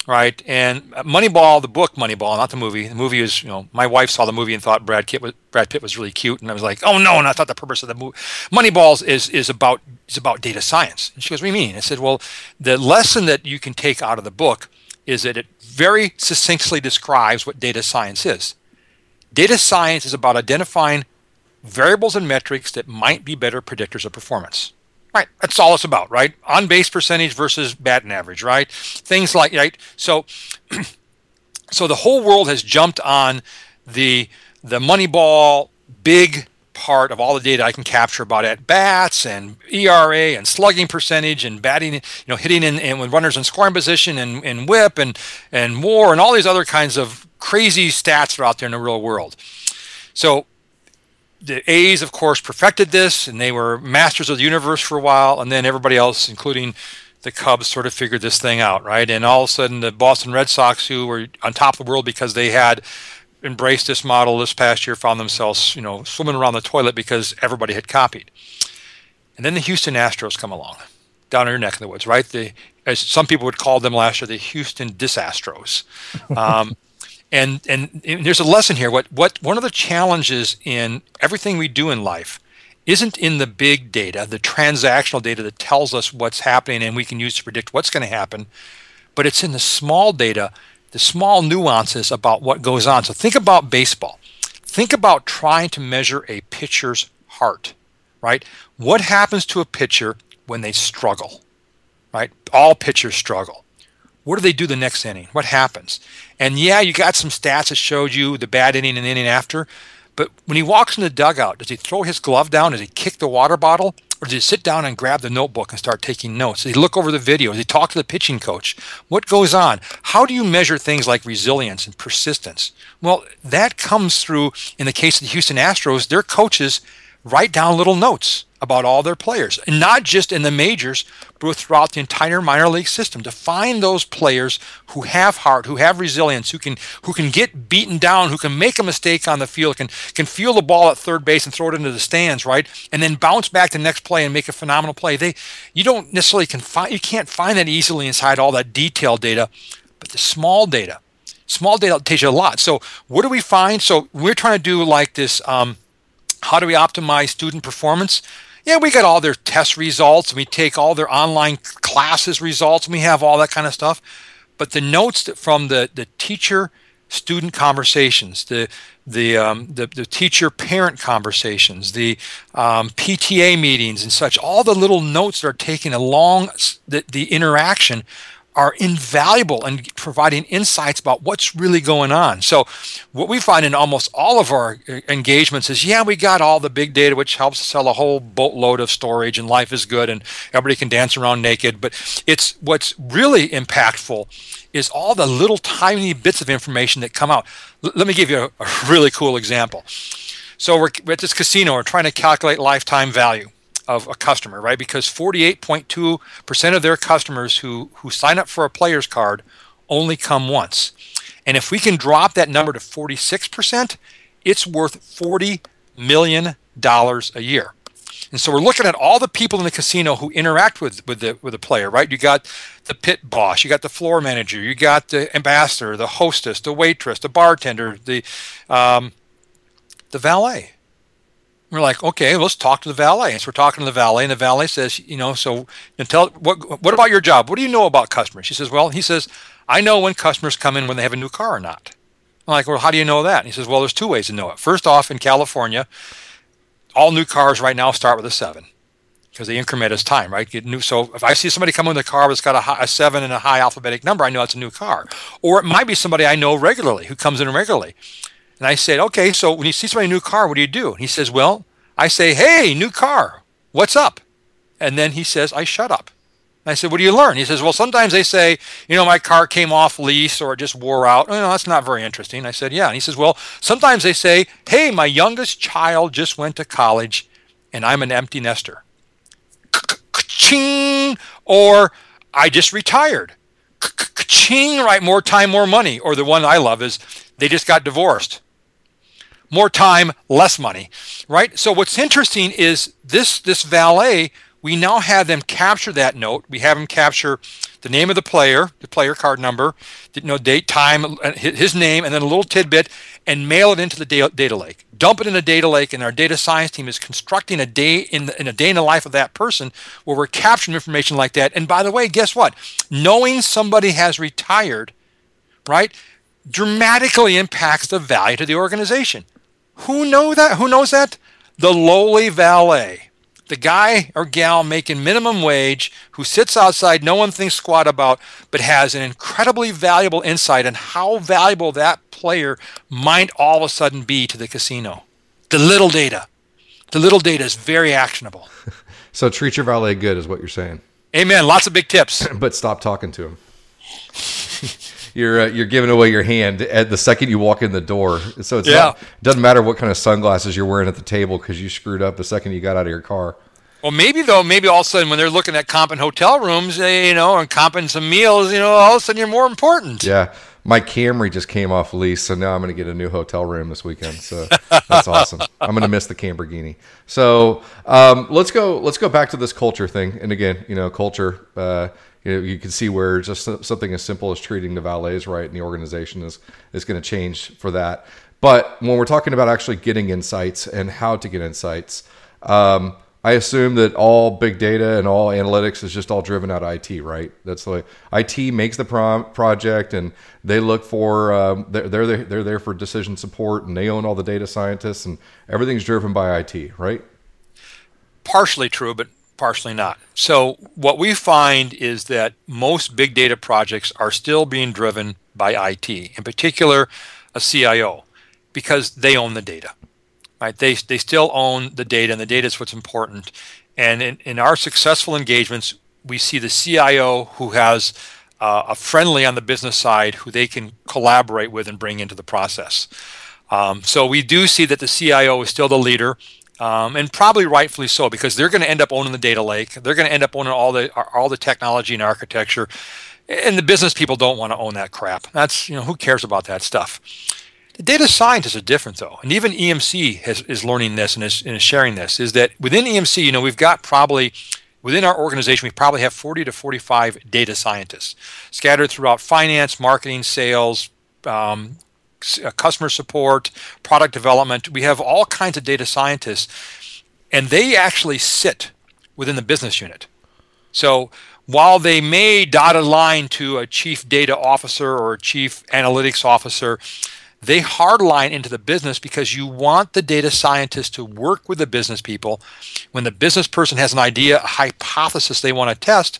right? And Moneyball, the book Moneyball, not the movie. The movie is, you know, my wife saw the movie and thought Brad Pitt was, Brad Pitt was really cute, and I was like, oh no! And I thought the purpose of the movie, Moneyball, is is about is about data science. And she goes, what do you mean? I said, well, the lesson that you can take out of the book is that it very succinctly describes what data science is. Data science is about identifying variables and metrics that might be better predictors of performance. Right, that's all it's about, right? On base percentage versus batting average, right? Things like right. So, so the whole world has jumped on the the Moneyball big part of all the data I can capture about at bats and ERA and slugging percentage and batting, you know, hitting in, in with runners in scoring position and, and whip and and WAR and all these other kinds of crazy stats that are out there in the real world. So the A's, of course, perfected this, and they were masters of the universe for a while, and then everybody else, including the Cubs, sort of figured this thing out, right? And all of a sudden, the Boston Red Sox, who were on top of the world because they had embraced this model this past year, found themselves, you know, swimming around the toilet because everybody had copied. And then the Houston Astros come along, down in your neck of the woods, right? The as some people would call them last year, the Houston Disastros. Um, and, and there's a lesson here. What what one of the challenges in everything we do in life isn't in the big data, the transactional data that tells us what's happening and we can use to predict what's going to happen, but it's in the small data, the small nuances about what goes on. So think about baseball. Think about trying to measure a pitcher's heart, right? What happens to a pitcher when they struggle, right? All pitchers struggle. What do they do the next inning? What happens? And yeah, you got some stats that showed you the bad inning and inning after. But when he walks in the dugout, does he throw his glove down? Does he kick the water bottle? Or does he sit down and grab the notebook and start taking notes? Does he look over the video? Does he talk to the pitching coach? What goes on? How do you measure things like resilience and persistence? Well, that comes through, in the case of the Houston Astros, their coaches write down little notes about all their players, and not just in the majors, but throughout the entire minor league system. To find those players who have heart, who have resilience, who can who can get beaten down, who can make a mistake on the field, can can feel the ball at third base and throw it into the stands, right, and then bounce back the next play and make a phenomenal play. They you don't necessarily can find you can't find that easily inside all that detailed data, but the small data, small data tells you a lot. So what do we find? So we're trying to do like this. Um, how do we optimize student performance? Yeah, we got all their test results. We take all their online classes results. And we have all that kind of stuff. But the notes from the, the teacher student conversations, the the um, the, the teacher parent conversations, the um, PTA meetings and such, all the little notes that are taken along the, the interaction are invaluable in providing insights about what's really going on. So, what we find in almost all of our uh, engagements is yeah, we got all the big data, which helps sell a whole boatload of storage, and life is good, and everybody can dance around naked. But it's what's really impactful is all the little tiny bits of information that come out. L- let me give you a, a really cool example. So, we're at this casino, we're trying to calculate lifetime value of a customer, right? Because 48.2% of their customers who, who sign up for a player's card only come once. And if we can drop that number to 46%, it's worth $40 million a year. And so we're looking at all the people in the casino who interact with, with the with the player, right? You got the pit boss, you got the floor manager, you got the ambassador, the hostess, the waitress, the bartender, the um, the valet, We're like, okay, let's talk to the valet. So we're talking to the valet, and the valet says, you know, so and tell what what about your job? What do you know about customers? She says, well, he says, I know when customers come in when they have a new car or not. I'm like, well, how do you know that? And he says, well, there's two ways to know it. First off, in California, all new cars right now start with a seven because they increment as time, right? New. So if I see somebody come in the car that's got a, high, a, seven and a high alphabetic number, I know it's a new car. Or it might be somebody I know regularly who comes in regularly. And I said, okay, so when you see somebody new car, what do you do? And he says, well, I say, hey, new car, what's up? And then he says, I shut up. And I said, what do you learn? He says, well, sometimes they say, you know, my car came off lease or it just wore out. Oh, no, that's not very interesting. I said, yeah. And he says, well, sometimes they say, hey, my youngest child just went to college and I'm an empty nester. Ching! Or I just retired. Ching! Right, more time, more money. Or the one I love is they just got divorced more time, less money, right? So what's interesting is this this valet, we now have them capture that note. We have them capture the name of the player, the player card number, you know, date, time, his name, and then a little tidbit, and mail it into the data lake. Dump it in a data lake, and our data science team is constructing a day in, the, in a day in the life of that person where we're capturing information like that. And by the way, guess what? Knowing somebody has retired, right, dramatically impacts the value to the organization. Who know that? Who knows that? The lowly valet. The guy or gal making minimum wage who sits outside no one thinks squat about, but has an incredibly valuable insight on how valuable that player might all of a sudden be to the casino. The little data. The little data is very actionable. so treat your valet good is what you're saying. Amen. Lots of big tips. but stop talking to him you're uh, you're giving away your hand at the second you walk in the door. So it's yeah. not, it doesn't matter what kind of sunglasses you're wearing at the table because you screwed up the second you got out of your car. Well, maybe though, maybe all of a sudden when they're looking at comping hotel rooms, you know, and comping some meals, you know, all of a sudden you're more important. Yeah, my Camry just came off lease, so now I'm going to get a new hotel room this weekend. So that's awesome. I'm going to miss the Lamborghini. So um, let's go. Let's go back to this culture thing. And again, you know, culture. Uh, you, know, you can see where just something as simple as treating the valets right in the organization is is going to change for that. But when we're talking about actually getting insights and how to get insights, um, I assume that all big data and all analytics is just all driven out of IT, right? That's the way IT makes the pro- project and they look for um, they're they're there, they're there for decision support and they own all the data scientists and everything's driven by IT, right? Partially true, but partially not. So, what we find is that most big data projects are still being driven by IT, in particular, a CIO, because they own the data. Right? They, they still own the data, and the data is what's important. And in, in our successful engagements, we see the CIO who has uh, a friendly on the business side who they can collaborate with and bring into the process. Um, so we do see that the CIO is still the leader um, and probably rightfully so because they're going to end up owning the data lake. They're going to end up owning all the all the technology and architecture, and the business people don't want to own that crap. That's you know who cares about that stuff. The data scientists are different though, and even EMC has, is learning this and is, and is sharing this. Is that within EMC, you know, we've got probably within our organization, we probably have 40 to 45 data scientists scattered throughout finance, marketing, sales, um, Uh, customer support, product development. We have all kinds of data scientists, and they actually sit within the business unit. So while they may dot a line to a chief data officer or a chief analytics officer, they hardline into the business because you want the data scientist to work with the business people. When the business person has an idea, a hypothesis they want to test,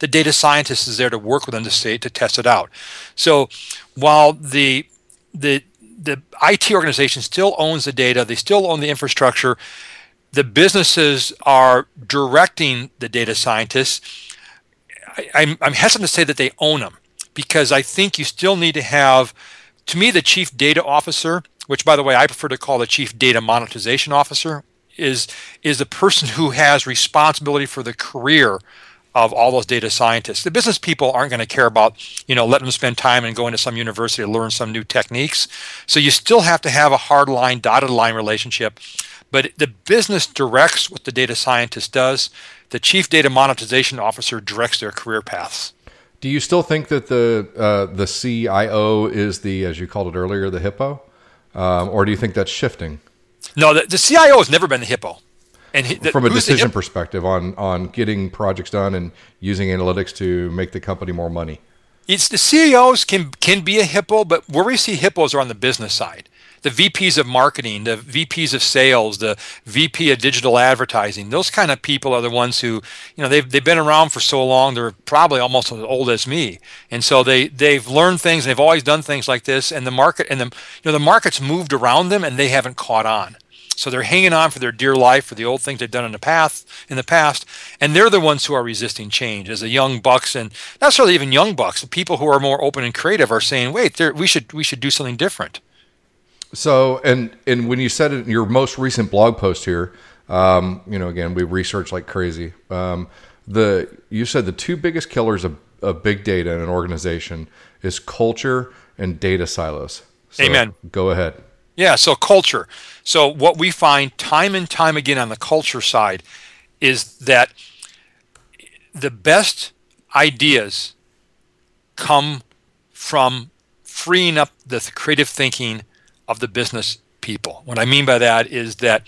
the data scientist is there to work with them to say to test it out. So while the the the IT organization still owns the data, they still own the infrastructure. The businesses are directing the data scientists. I, I'm, I'm hesitant to say that they own them because I think you still need to have, to me, the chief data officer, which by the way I prefer to call the chief data monetization officer, is is the person who has responsibility for the career of all those data scientists. The business people aren't going to care about, you know, letting them spend time and going to some university to learn some new techniques. So you still have to have a hard line, dotted line relationship. But the business directs what the data scientist does. The chief data monetization officer directs their career paths. Do you still think that the uh, the CIO is the, as you called it earlier, the hippo, um, or do you think that's shifting? No, the, the CIO has never been the hippo. And he, from a decision perspective on on getting projects done and using analytics to make the company more money. It's the CEOs can can be a hippo, but where we see hippos are on the business side. The VPs of marketing, the VPs of sales, the VP of digital advertising, those kind of people are the ones who, you know, they've, they've been around for so long, they're probably almost as old as me. And so they, they've learned things, and they've always done things like this, and the market and the you know the market's moved around them and they haven't caught on. So they're hanging on for their dear life for the old things they've done in the past, in the past, and they're the ones who are resisting change. As the young bucks, and not necessarily even young bucks, the people who are more open and creative are saying, "Wait, we should we should do something different." So, and and when you said it in your most recent blog post here, um, you know, again, we research like crazy. Um, the you said the two biggest killers of, of big data in an organization is culture and data silos. So Amen. Go ahead. Yeah, so culture. So what we find time and time again on the culture side is that the best ideas come from freeing up the creative thinking of the business people. What I mean by that is that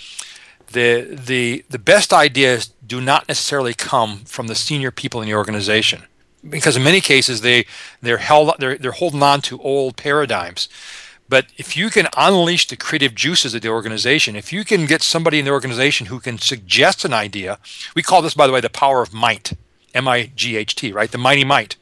the the the best ideas do not necessarily come from the senior people in the organization because in many cases they they're held they're they're holding on to old paradigms but if you can unleash the creative juices of the organization, if you can get somebody in the organization who can suggest an idea, we call this, by the way, the power of might, M I G H T, right? The mighty might.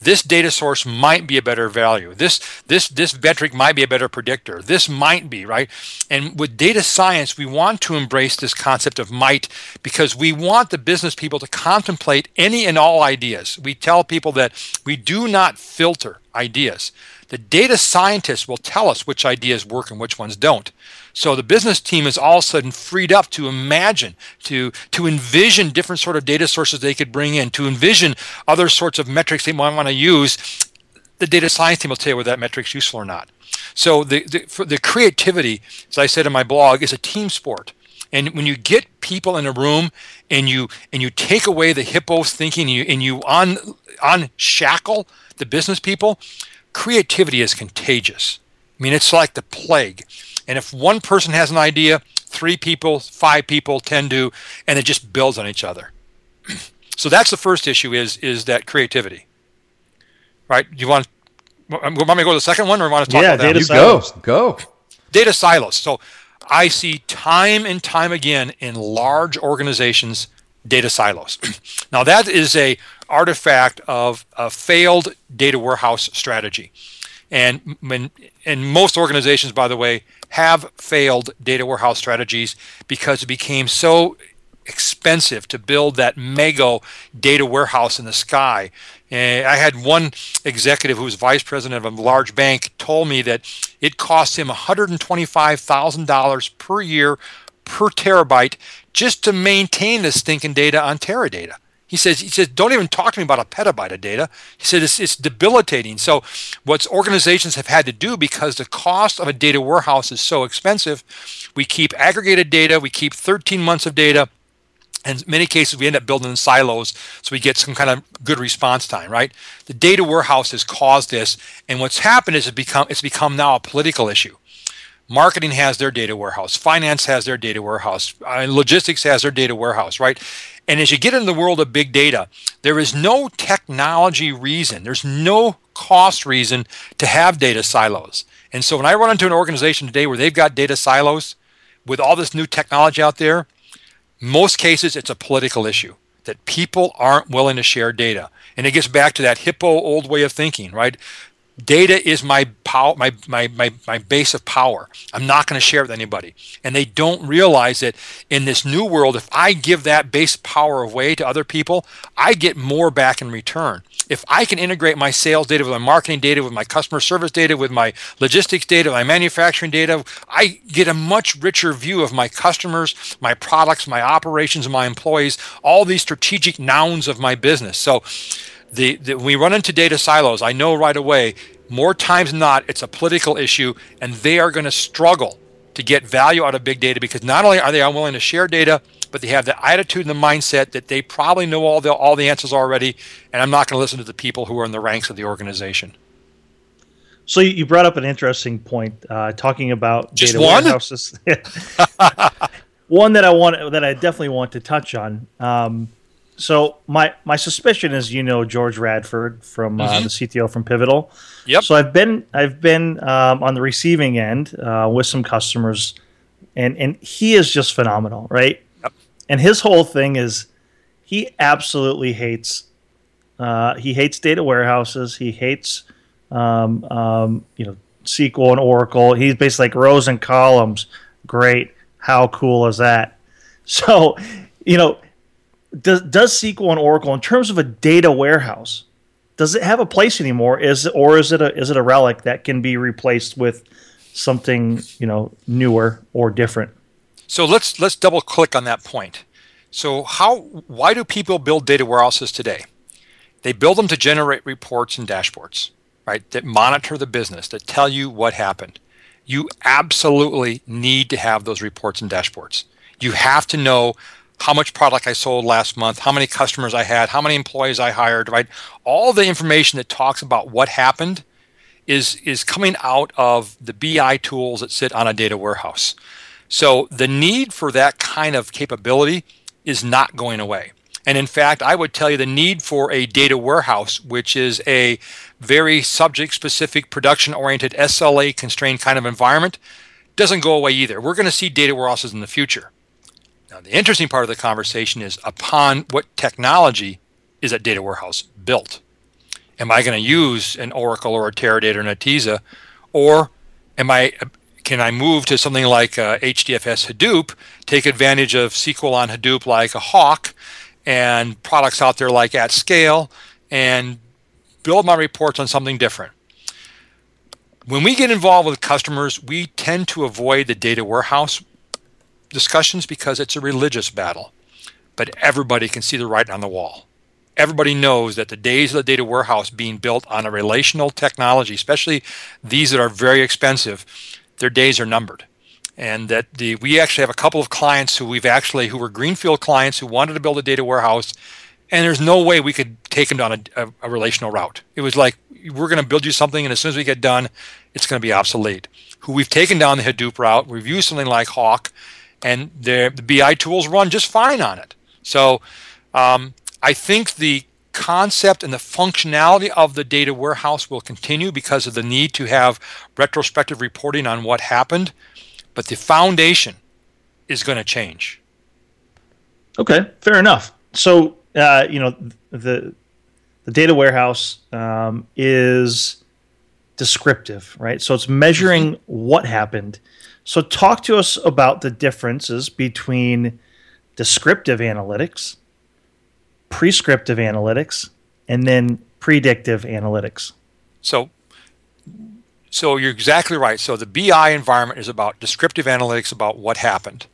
This data source might be a better value. This this this metric might be a better predictor. This might be right. And with data science, we want to embrace this concept of might because we want the business people to contemplate any and all ideas. We tell people that we do not filter ideas. The data scientists will tell us which ideas work and which ones don't. So the business team is all of a sudden freed up to imagine, to to envision different sort of data sources they could bring in, to envision other sorts of metrics they might want to use. The data science team will tell you whether that metric's useful or not. So the, the, the creativity, as I said in my blog, is a team sport. And when you get people in a room and you and you take away the hippos thinking and you and you un unshackle the business people, creativity is contagious. I mean, it's like the plague. And if one person has an idea, three people, five people tend to, and it just builds on each other. so that's the first issue is is that creativity. Right? You want want me to go to the second one, or want to talk yeah, about that? Data you silos. go, go. Data silos. So I see time and time again in large organizations data silos. now that is a artifact of a failed data warehouse strategy. And and most organizations, by the way, have failed data warehouse strategies because it became so expensive to build that mega data warehouse in the sky. And I had one executive who was vice president of a large bank told me that it cost him $125,000 per year per terabyte just to maintain the stinking data on Teradata. He says, he says, don't even talk to me about a petabyte of data. He said it's, it's debilitating. So what organizations have had to do because the cost of a data warehouse is so expensive, we keep aggregated data, we keep 13 months of data. And in many cases, we end up building in silos so we get some kind of good response time, right? The data warehouse has caused this. And what's happened is it become, it's become now a political issue. Marketing has their data warehouse. Finance has their data warehouse. Uh, logistics has their data warehouse, right? And as you get into the world of big data, there is no technology reason, there's no cost reason to have data silos. And so when I run into an organization today where they've got data silos with all this new technology out there, most cases it's a political issue that people aren't willing to share data. And it gets back to that hippo old way of thinking, right? Data is my power my, my, my, my base of power. I'm not going to share it with anybody. And they don't realize that in this new world. If i give that base power away to other people i get more back in return. If i can integrate my sales data with my marketing data with my customer service data with my logistics data my manufacturing data i get a much richer view of my customers my products my operations my employees all these strategic nouns of my business. So the, the, when we run into data silos, I know right away, more times than not, it's a political issue, and they are going to struggle to get value out of big data because not only are they unwilling to share data, but they have the attitude and the mindset that they probably know all the all the answers already, and I'm not going to listen to the people who are in the ranks of the organization. So you brought up an interesting point, uh, talking about Just data one? warehouses. one that I want that I definitely want to touch on. Um, so my my suspicion is, you know, George Radford from uh, Mhm. the CTO from Pivotal. Yep. So I've been I've been um, on the receiving end uh, with some customers, and and he is just phenomenal, right? Yep. And his whole thing is, he absolutely hates. Uh, he hates data warehouses. He hates, um, um, you know, SQL and Oracle. He's basically like rows and columns. Great. How cool is that? So, you know, does does SQL and Oracle in terms of a data warehouse? Does it have a place anymore? Is or is it a is it a relic that can be replaced with something you know newer or different? So let's let's double click on that point. So how why do people build data warehouses today? They build them to generate reports and dashboards, right? That monitor the business, that tell you what happened. You absolutely need to have those reports and dashboards. You have to know how much product I sold last month, how many customers I had, how many employees I hired, right? All the information that talks about what happened is is coming out of the BI tools that sit on a data warehouse. So the need for that kind of capability is not going away. And in fact, I would tell you the need for a data warehouse, which is a very subject specific, production oriented, SLA constrained kind of environment, doesn't go away either. We're going to see data warehouses in the future. Now, the interesting part of the conversation is upon what technology is that data warehouse built? Am I going to use an Oracle or a Teradata or an Netezza, or am I can I move to something like uh, HDFS Hadoop, take advantage of SQL on Hadoop like a HAWQ, and products out there like AtScale, and build my reports on something different. When we get involved with customers, we tend to avoid the data warehouse discussions because it's a religious battle. But everybody can see the writing on the wall. Everybody knows that the days of the data warehouse being built on a relational technology, especially these that are very expensive, their days are numbered. And that the we actually have a couple of clients who we've actually who were greenfield clients who wanted to build a data warehouse, and there's no way we could take them down a, a, a relational route. It was like we're going to build you something, and as soon as we get done, it's going to be obsolete. Who we've taken down the Hadoop route, we've used something like HAWQ, and the BI tools run just fine on it. So um, I think the concept and the functionality of the data warehouse will continue because of the need to have retrospective reporting on what happened, but the foundation is going to change. Okay, fair enough. So uh, you know the the data warehouse um, is descriptive, right? So it's measuring what happened. So talk to us about the differences between descriptive analytics, prescriptive analytics, and then predictive analytics. So so you're exactly right. So the BI environment is about descriptive analytics about what happened.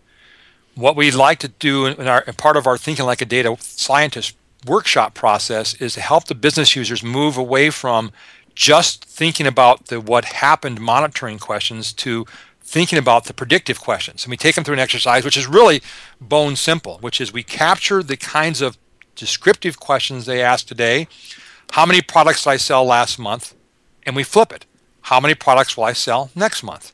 What we'd like to do in our in part of our thinking like a data scientist workshop process is to help the business users move away from just thinking about the what happened monitoring questions to thinking about the predictive questions. And we take them through an exercise which is really bone simple, which is we capture the kinds of descriptive questions they ask today. How many products did I sell last month? And we flip it. How many products will I sell next month?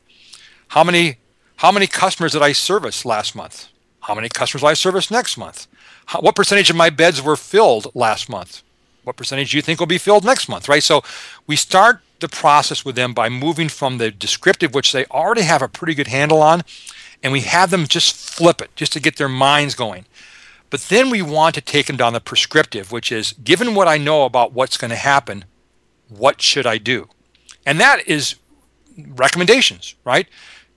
How many how many customers did I service last month? How many customers will I service next month? How, what percentage of my beds were filled last month? What percentage do you think will be filled next month? Right? So we start the process with them by moving from the descriptive, which they already have a pretty good handle on, and we have them just flip it just to get their minds going. But then we want to take them down the prescriptive, which is given what I know about what's going to happen, what should I do? And that is recommendations, right?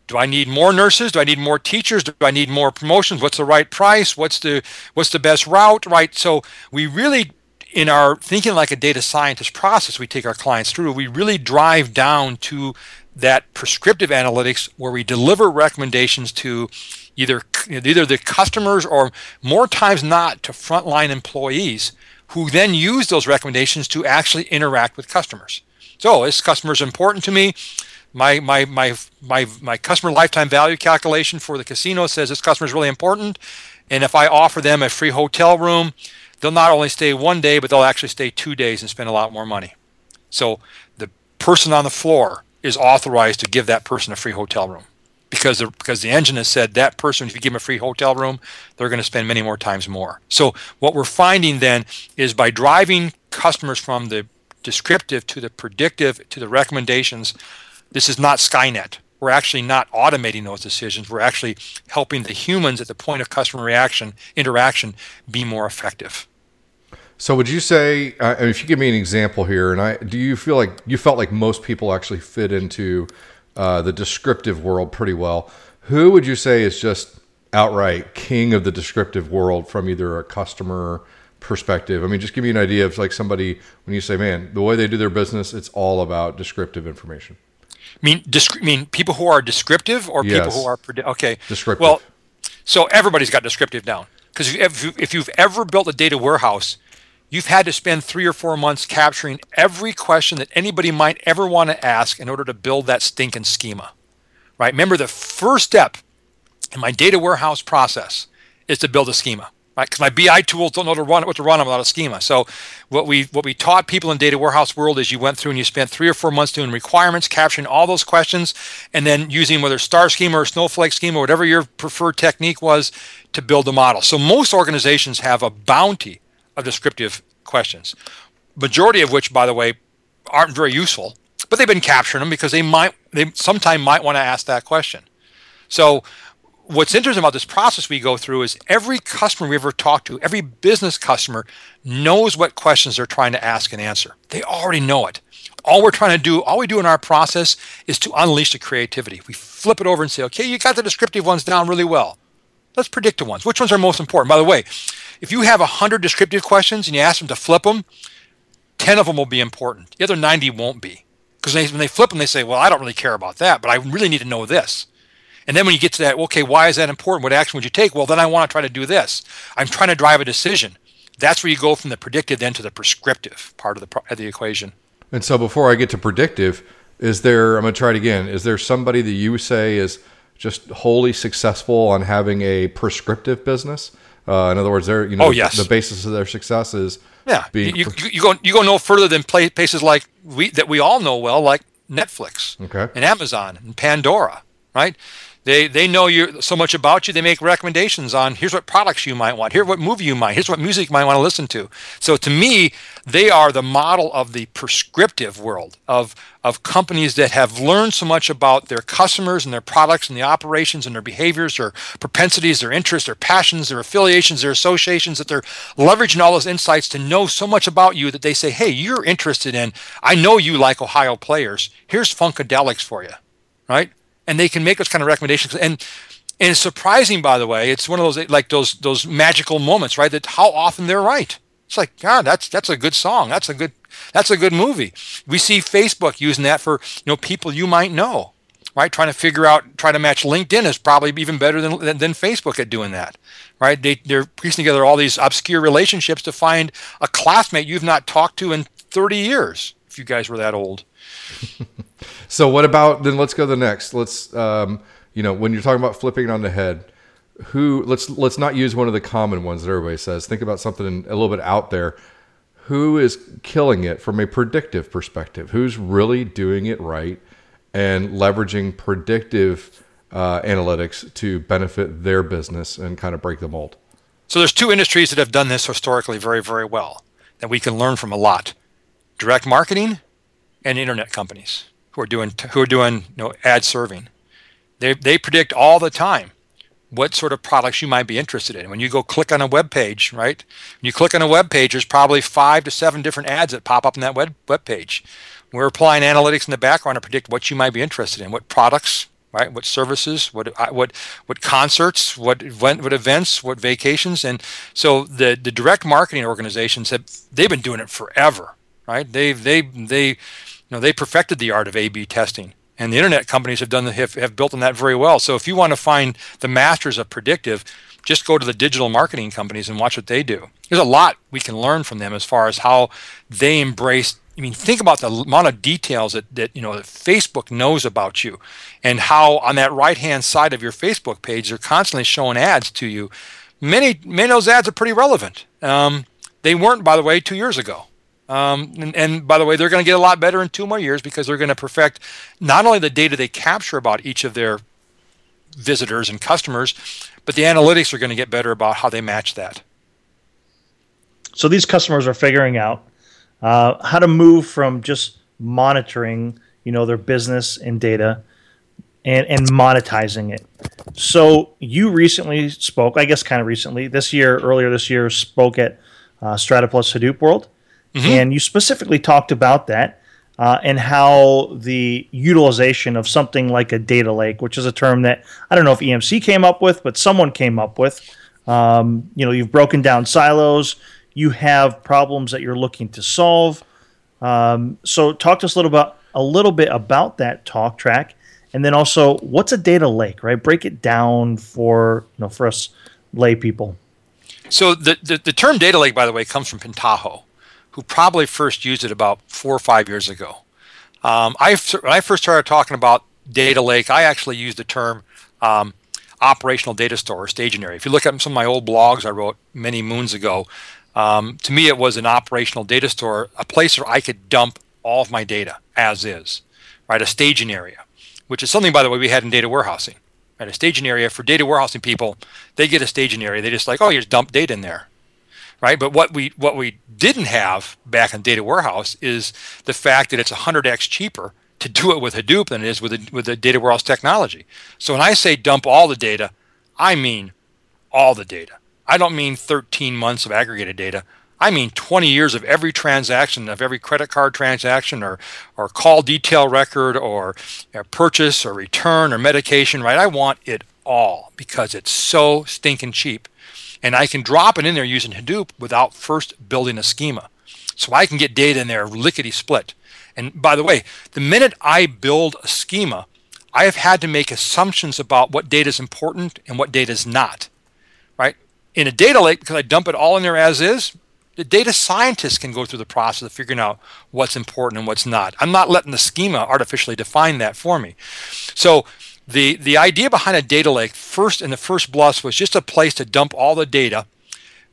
Do I need more nurses? Do I need more teachers? Do I need more promotions? What's the right price? What's the what's the best route, right? So we really in our thinking like a data scientist process we take our clients through, we really drive down to that prescriptive analytics where we deliver recommendations to either either the customers or more times not to frontline employees who then use those recommendations to actually interact with customers. So this customer is important to me. My, my, my, my, my customer lifetime value calculation for the casino says this customer is really important. And if I offer them a free hotel room, they'll not only stay one day, but they'll actually stay two days and spend a lot more money. So the person on the floor is authorized to give that person a free hotel room because the, because the engine has said that person, if you give them a free hotel room, they're going to spend many more times more. So what we're finding then is by driving customers from the descriptive to the predictive to the recommendations, this is not Skynet. We're actually not automating those decisions. We're actually helping the humans at the point of customer reaction interaction be more effective. So would you say, uh, if you give me an example here, and I do you feel like you felt like most people actually fit into uh, the descriptive world pretty well. Who would you say is just outright king of the descriptive world from either a customer perspective? I mean, just give me an idea of like somebody when you say, "Man, the way they do their business, it's all about descriptive information." I mean, disc- mean people who are descriptive or yes. people who are predi- okay. Descriptive. Well, so everybody's got descriptive down because if, if you've ever built a data warehouse, you've had to spend three or four months capturing every question that anybody might ever want to ask in order to build that stinking schema. Right? Remember, the first step in my data warehouse process is to build a schema. Right? Because my BI tools don't know to run what to run without a schema. So what we what we taught people in data warehouse world is you went through and you spent three or four months doing requirements, capturing all those questions, and then using whether star schema or snowflake schema, whatever your preferred technique was, to build the model. So most organizations have a bounty of descriptive questions, majority of which, by the way, aren't very useful, but they've been capturing them because they might they sometime might want to ask that question. So what's interesting about this process we go through is every customer we ever talk to, every business customer knows what questions they're trying to ask and answer. They already know it. All we're trying to do, all we do in our process is to unleash the creativity. We flip it over and say, okay, you got the descriptive ones down really well. Let's predict the ones. Which ones are most important? By the way, if you have 100 descriptive questions and you ask them to flip them, 10 of them will be important. The other 90 won't be. Because when they flip them, they say, well, I don't really care about that, but I really need to know this. And then when you get to that, okay, why is that important? What action would you take? Well, then I want to try to do this. I'm trying to drive a decision. That's where you go from the predictive then to the prescriptive part of the, of the equation. And so before I get to predictive, is there, I'm going to try it again, is there somebody that you say is – just wholly successful on having a prescriptive business. Uh, in other words, they're you know oh, yes. the basis of their success is yeah. Being you, you, you, go you go no further than places like we that we all know well, like Netflix okay. and Amazon and Pandora, right? They they know you so much about you. They make recommendations on here's what products you might want. Here's what movie you might. Here's what music you might want to listen to. So to me, they are the model of the prescriptive world of of companies that have learned so much about their customers and their products and the operations and their behaviors, their propensities, their interests, their passions, their affiliations, their associations that they're leveraging all those insights to know so much about you that they say, "Hey, you're interested in. I know you like Ohio players. Here's Funkadelics for you." Right? And they can make those kind of recommendations. And and it's surprising, by the way, it's one of those like those those magical moments, right? That how often they're right. It's like, God, that's that's a good song. That's a good that's a good movie. We see Facebook using that for you know people you might know, right? Trying to figure out, try to match LinkedIn is probably even better than than, than Facebook at doing that, right? They they're piecing together all these obscure relationships to find a classmate you've not talked to in 30 years. If you guys were that old. So what about then? Let's go to the next. Let's um, you know when you're talking about flipping it on the head, who let's let's not use one of the common ones that everybody says. Think about something a little bit out there. Who is killing it from a predictive perspective? Who's really doing it right and leveraging predictive uh, analytics to benefit their business and kind of break the mold? So there's two industries that have done this historically very very well that we can learn from a lot: direct marketing and internet companies who are doing who are doing you know ad serving. They they predict all the time what sort of products you might be interested in. When you go click on a web page, right? When you click on a web page, there's probably five to seven different ads that pop up in that web web page. We're applying analytics in the background to predict what you might be interested in, what products, right? What services, what uh, what what concerts, what event, what events, what vacations, and so the the direct marketing organizations have they've been doing it forever, right? They've they they know, they perfected the art of A/B testing, and the internet companies have done the, have, have built on that very well. So if you want to find the masters of predictive, just go to the digital marketing companies and watch what they do. There's a lot we can learn from them as far as how they embrace. I mean, think about the amount of details that, that you know that Facebook knows about you, and how on that right hand side of your Facebook page they're constantly showing ads to you. Many many of those ads are pretty relevant. Um, they weren't, by the way, two years ago Um, and, and, by the way, they're going to get a lot better in two more years because they're going to perfect not only the data they capture about each of their visitors and customers, but the analytics are going to get better about how they match that. So these customers are figuring out uh, how to move from just monitoring, you know, their business and data, and and monetizing it. So you recently spoke, I guess, kind of recently, this year, earlier this year, spoke at uh, Strata Plus Hadoop World, mm-hmm. and you specifically talked about that. Uh, and how the utilization of something like a data lake, which is a term that I don't know if EMC came up with, but someone came up with. Um, you know, you've broken down silos, you have problems that you're looking to solve. Um, so, talk to us a little about a little bit about that talk track, and then also what's a data lake, right? Break it down for you know for us lay people. So the, the, the term data lake, by the way, comes from Pentaho, who probably first used it about four or five years ago. Um, I when I first started talking about data lake, I actually used the term um, operational data store or staging area. If you look at some of my old blogs I wrote many moons ago, um, to me, it was an operational data store, a place where I could dump all of my data as is, right? A staging area, which is something, by the way, we had in data warehousing. Right? A staging area for data warehousing people, they get a staging area. They just like, oh, you just dump data in there, right? But what we what we didn't have back in data warehouse is the fact that it's 100x cheaper to do it with Hadoop than it is with the, with the data warehouse technology. So when I say dump all the data, I mean all the data. I don't mean 13 months of aggregated data. I mean 20 years of every transaction, of every credit card transaction or, or call detail record or purchase or return or medication, right? I want it all because it's so stinking cheap. And I can drop it in there using Hadoop without first building a schema. So I can get data in there lickety split. And by the way, the minute I build a schema, I have had to make assumptions about what data is important and what data is not. Right? in a data lake, because I dump it all in there as is, the data scientists can go through the process of figuring out what's important and what's not. I'm not letting the schema artificially define that for me. So the the idea behind a data lake first in the first blush was just a place to dump all the data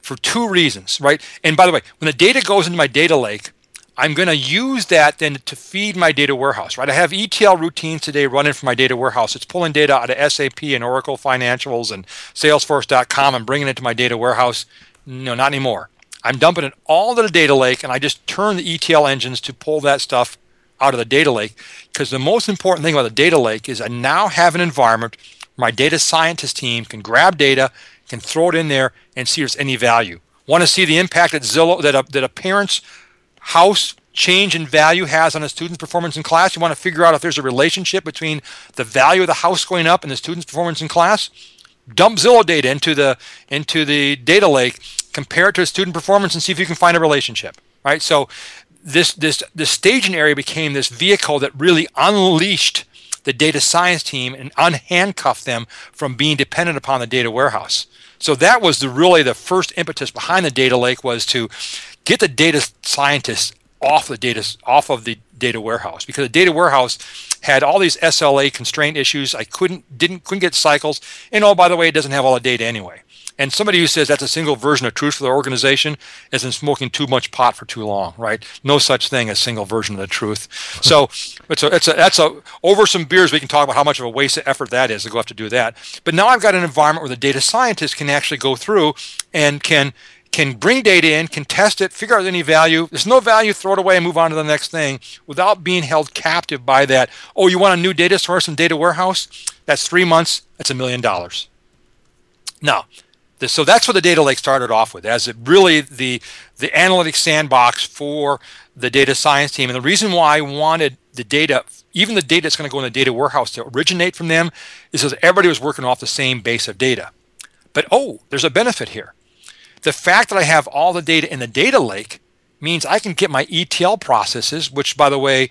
for two reasons, right? And by the way, when the data goes into my data lake, I'm going to use that then to feed my data warehouse, right? I have ETL routines today running from my data warehouse. It's pulling data out of SAP and Oracle Financials and Salesforce.com and bringing it to my data warehouse. No, not anymore. I'm dumping it all to the data lake and I just turn the ETL engines to pull that stuff out of the data lake because the most important thing about the data lake is I now have an environment where my data scientist team can grab data, can throw it in there and see if there's any value. Want to see the impact that Zillow that a, that a parent's house change in value has on a student's performance in class. You want to figure out if there's a relationship between the value of the house going up and the student's performance in class. Dump Zillow data into the into the data lake, compare it to student performance, and see if you can find a relationship. Right. So this this this staging area became this vehicle that really unleashed the data science team and unhandcuffed them from being dependent upon the data warehouse. So that was the really the first impetus behind the data lake was to get the data scientists off the data off of the data warehouse because the data warehouse had all these SLA constraint issues. I couldn't didn't couldn't get cycles, and oh by the way, it doesn't have all the data anyway. And somebody who says that's a single version of truth for their organization isn't smoking too much pot for too long, right? No such thing as single version of the truth. So it's a, it's a, that's a, over some beers, we can talk about how much of a waste of effort that is to go have to do that. But now I've got an environment where the data scientists can actually go through and can can bring data in, can test it, figure out any value. There's no value, throw it away and move on to the next thing without being held captive by that. Oh, you want a new data source and data warehouse? That's three months, that's a million dollars. Now, so that's what the data lake started off with, as really the the analytic sandbox for the data science team. And the reason why I wanted the data, even the data that's going to go in the data warehouse to originate from them, is because everybody was working off the same base of data. But oh, there's a benefit here the fact that I have all the data in the data lake means I can get my ETL processes, which, by the way,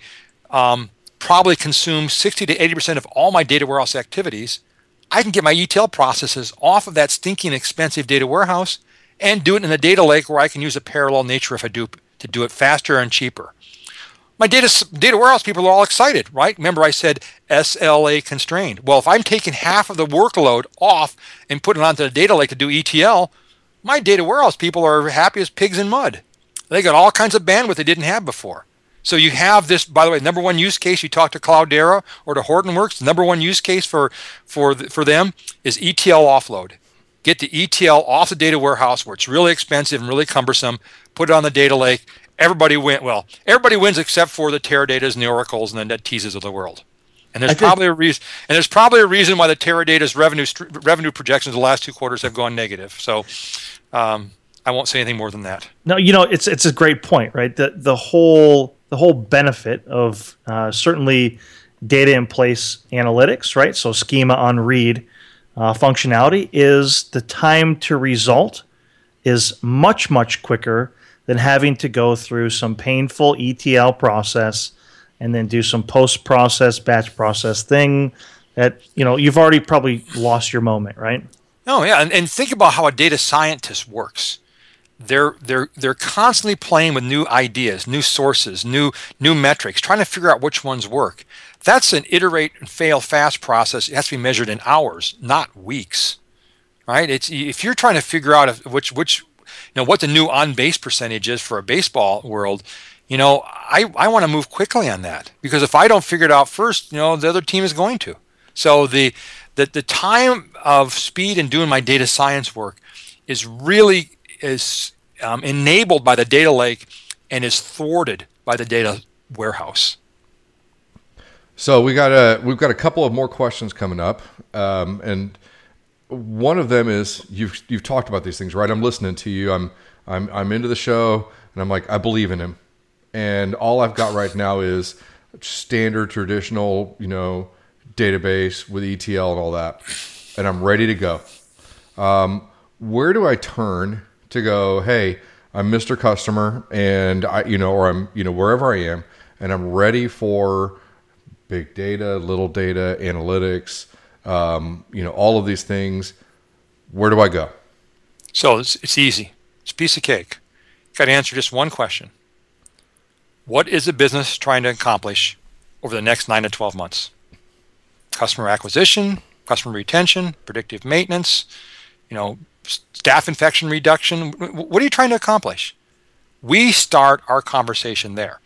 um, probably consume 60 to 80% of all my data warehouse activities. I can get my ETL processes off of that stinking expensive data warehouse and do it in a data lake where I can use a parallel nature of Hadoop to do it faster and cheaper. My data, data warehouse people are all excited, right? Remember, I said SLA constrained. Well, if I'm taking half of the workload off and putting it onto the data lake to do ETL, my data warehouse people are happy as pigs in mud. They got all kinds of bandwidth they didn't have before. So you have this, by the way, number one use case. You talk to Cloudera or to Hortonworks. Number one use case for for for them is ETL offload. Get the ETL off the data warehouse where it's really expensive and really cumbersome. Put it on the data lake. Everybody win. Well, everybody wins except for the Teradata's and the Oracles and the Netezzas of the world. And there's probably a reason. And there's probably a reason why the Teradata's revenue revenue projections the last two quarters have gone negative. So. Um, I won't say anything more than that. No, you know, it's it's a great point, right? The the whole the whole benefit of uh, certainly data in place analytics, right? So schema on read uh, functionality is the time to result is much much quicker than having to go through some painful ETL process and then do some post process batch process thing that you know you've already probably lost your moment, right? Oh yeah, and, and think about how a data scientist works they're they're they're constantly playing with new ideas, new sources, new new metrics, trying to figure out which ones work. That's an iterate and fail fast process. It has to be measured in hours, not weeks. Right? It's if you're trying to figure out if, which which you know what the new on base percentage is for a baseball world, you know, I, I want to move quickly on that because if I don't figure it out first, you know, the other team is going to. So the the, the time of speed in doing my data science work is really is um, enabled by the data lake and is thwarted by the data warehouse. So we got a we've got a couple of more questions coming up, um, and one of them is you've you've talked about these things, right? I'm listening to you. I'm I'm I'm into the show, and I'm like I believe in him, and all I've got right now is standard traditional, you know, database with ETL and all that, and I'm ready to go. Um, where do I turn to go, hey, I'm Mr. Customer, and I, you know, or I'm, you know, wherever I am, and I'm ready for big data, little data, analytics, um, you know, all of these things. Where do I go? So it's, it's easy. It's a piece of cake. Got to answer just one question. What is the business trying to accomplish over the next nine to 12 months? Customer acquisition, customer retention, predictive maintenance, you know, staph infection reduction. What are you trying to accomplish? We start our conversation there.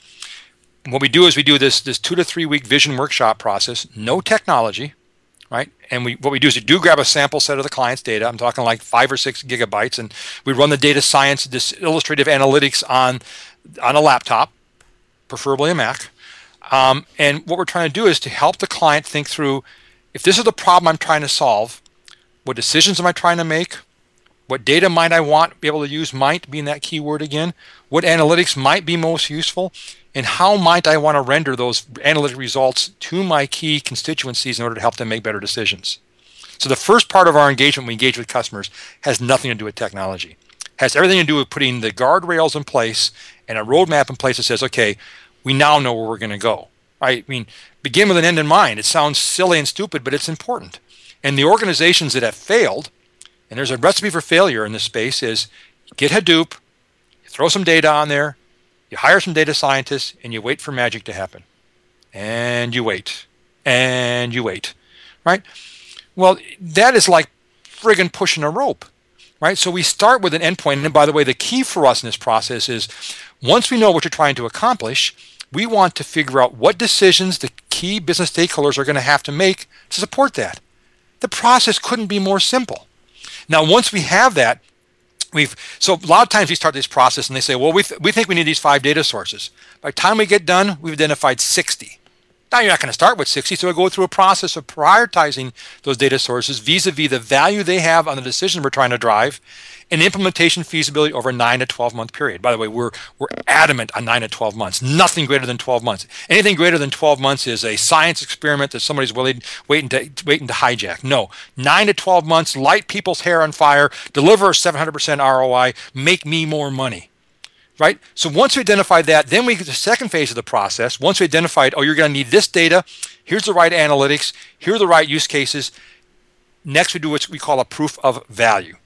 what we do is we do this this two to three week vision workshop process, no technology, right? And we what we do is we do grab a sample set of the client's data. I'm talking like five or six gigabytes, and we run the data science, this illustrative analytics on on a laptop, preferably a Mac. Um, and what we're trying to do is to help the client think through if this is the problem I'm trying to solve, what decisions am I trying to make? What data might I want be able to use? Might being that keyword again. What analytics might be most useful? And how might I want to render those analytic results to my key constituencies in order to help them make better decisions? So the first part of our engagement, we engage with customers, has nothing to do with technology. Has everything to do with putting the guardrails in place and a roadmap in place that says, okay, we now know where we're going to go. I mean, begin with an end in mind. It sounds silly and stupid, but it's important. And the organizations that have failed and there's a recipe for failure in this space is get Hadoop, throw some data on there, you hire some data scientists, and you wait for magic to happen. And you wait. And you wait. Right? Well, that is like friggin' pushing a rope. Right? So we start with an endpoint. And by the way, the key for us in this process is once we know what you're trying to accomplish, we want to figure out what decisions the key business stakeholders are going to have to make to support that. The process couldn't be more simple. Now, once we have that, we've so a lot of times we start this process and they say, well, we, th- we think we need these five data sources. By the time we get done, we've identified 60. Now, you're not going to start with 60, so we go through a process of prioritizing those data sources vis a vis the value they have on the decision we're trying to drive and implementation feasibility over a 9 to 12 month period. By the way, we're, we're adamant on 9 to 12 months, nothing greater than 12 months. Anything greater than 12 months is a science experiment that somebody's willing, waiting, to, waiting to hijack. No, 9 to 12 months, light people's hair on fire, deliver 700% ROI, make me more money right? So once we identify that, then we get the second phase of the process. Once we identified, oh, you're going to need this data, here's the right analytics, here are the right use cases. Next, we do what we call a proof of value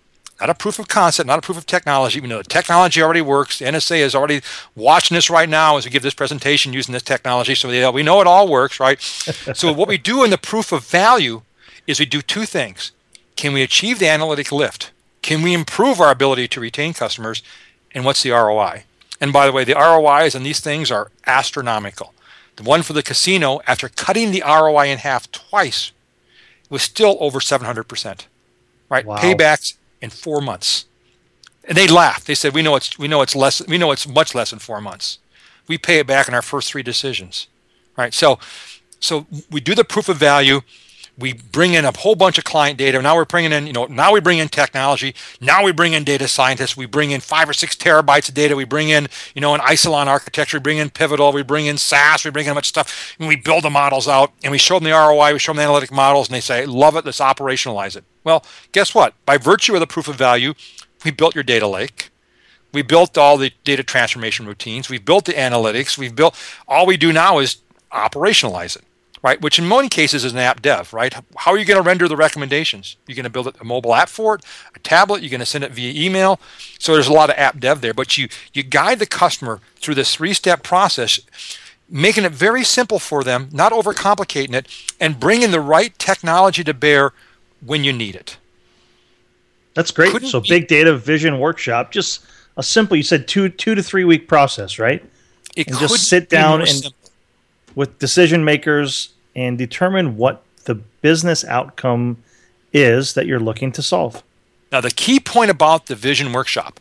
not a proof of concept, not a proof of technology. We know the technology already works. The NSA is already watching this right now as we give this presentation using this technology. So we know it all works, right? so what we do in the proof of value is we do two things. Can we achieve the analytic lift? Can we improve our ability to retain customers? And what's the ROI? And by the way, the ROIs on these things are astronomical. The one for the casino, after cutting the ROI in half twice, was still over 700%. Right? Wow. Paybacks in four months. And they laughed. They said, "We know it's we know it's less. We know it's much less than four months. We pay it back in our first three decisions." Right? So, so we do the proof of value we bring in a whole bunch of client data. Now we're bringing in, you know, now we bring in technology. Now we bring in data scientists. We bring in five or six terabytes of data. We bring in, you know, an Isilon architecture. We bring in Pivotal. We bring in SAS. We bring in a bunch of stuff. And we build the models out and we show them the ROI. We show them the analytic models and they say, love it. Let's operationalize it. Well, guess what? By virtue of the proof of value, we built your data lake. We built all the data transformation routines. We built the analytics. We've built, all we do now is operationalize it right? Which in many cases is an app dev, right? How are you going to render the recommendations? You're going to build a mobile app for it, a tablet. You're going to send it via email. So there's a lot of app dev there, but you you guide the customer through this three-step process, making it very simple for them, not overcomplicating it, and bringing the right technology to bear when you need it. That's great. Couldn't so big data vision workshop, just a simple. You said two two to three week process, right? It and just sit down and simple with decision makers and determine what the business outcome is that you're looking to solve. Now, the key point about the vision workshop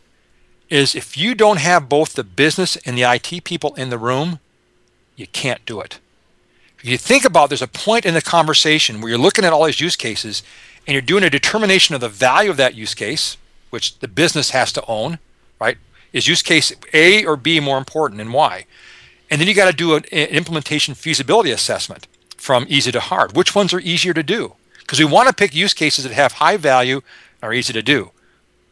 is if you don't have both the business and the IT people in the room, you can't do it. If you think about there's a point in the conversation where you're looking at all these use cases and you're doing a determination of the value of that use case, which the business has to own, right? Is use case A or B more important and why? And then you got to do an implementation feasibility assessment from easy to hard. Which ones are easier to do? Because we want to pick use cases that have high value, are easy to do.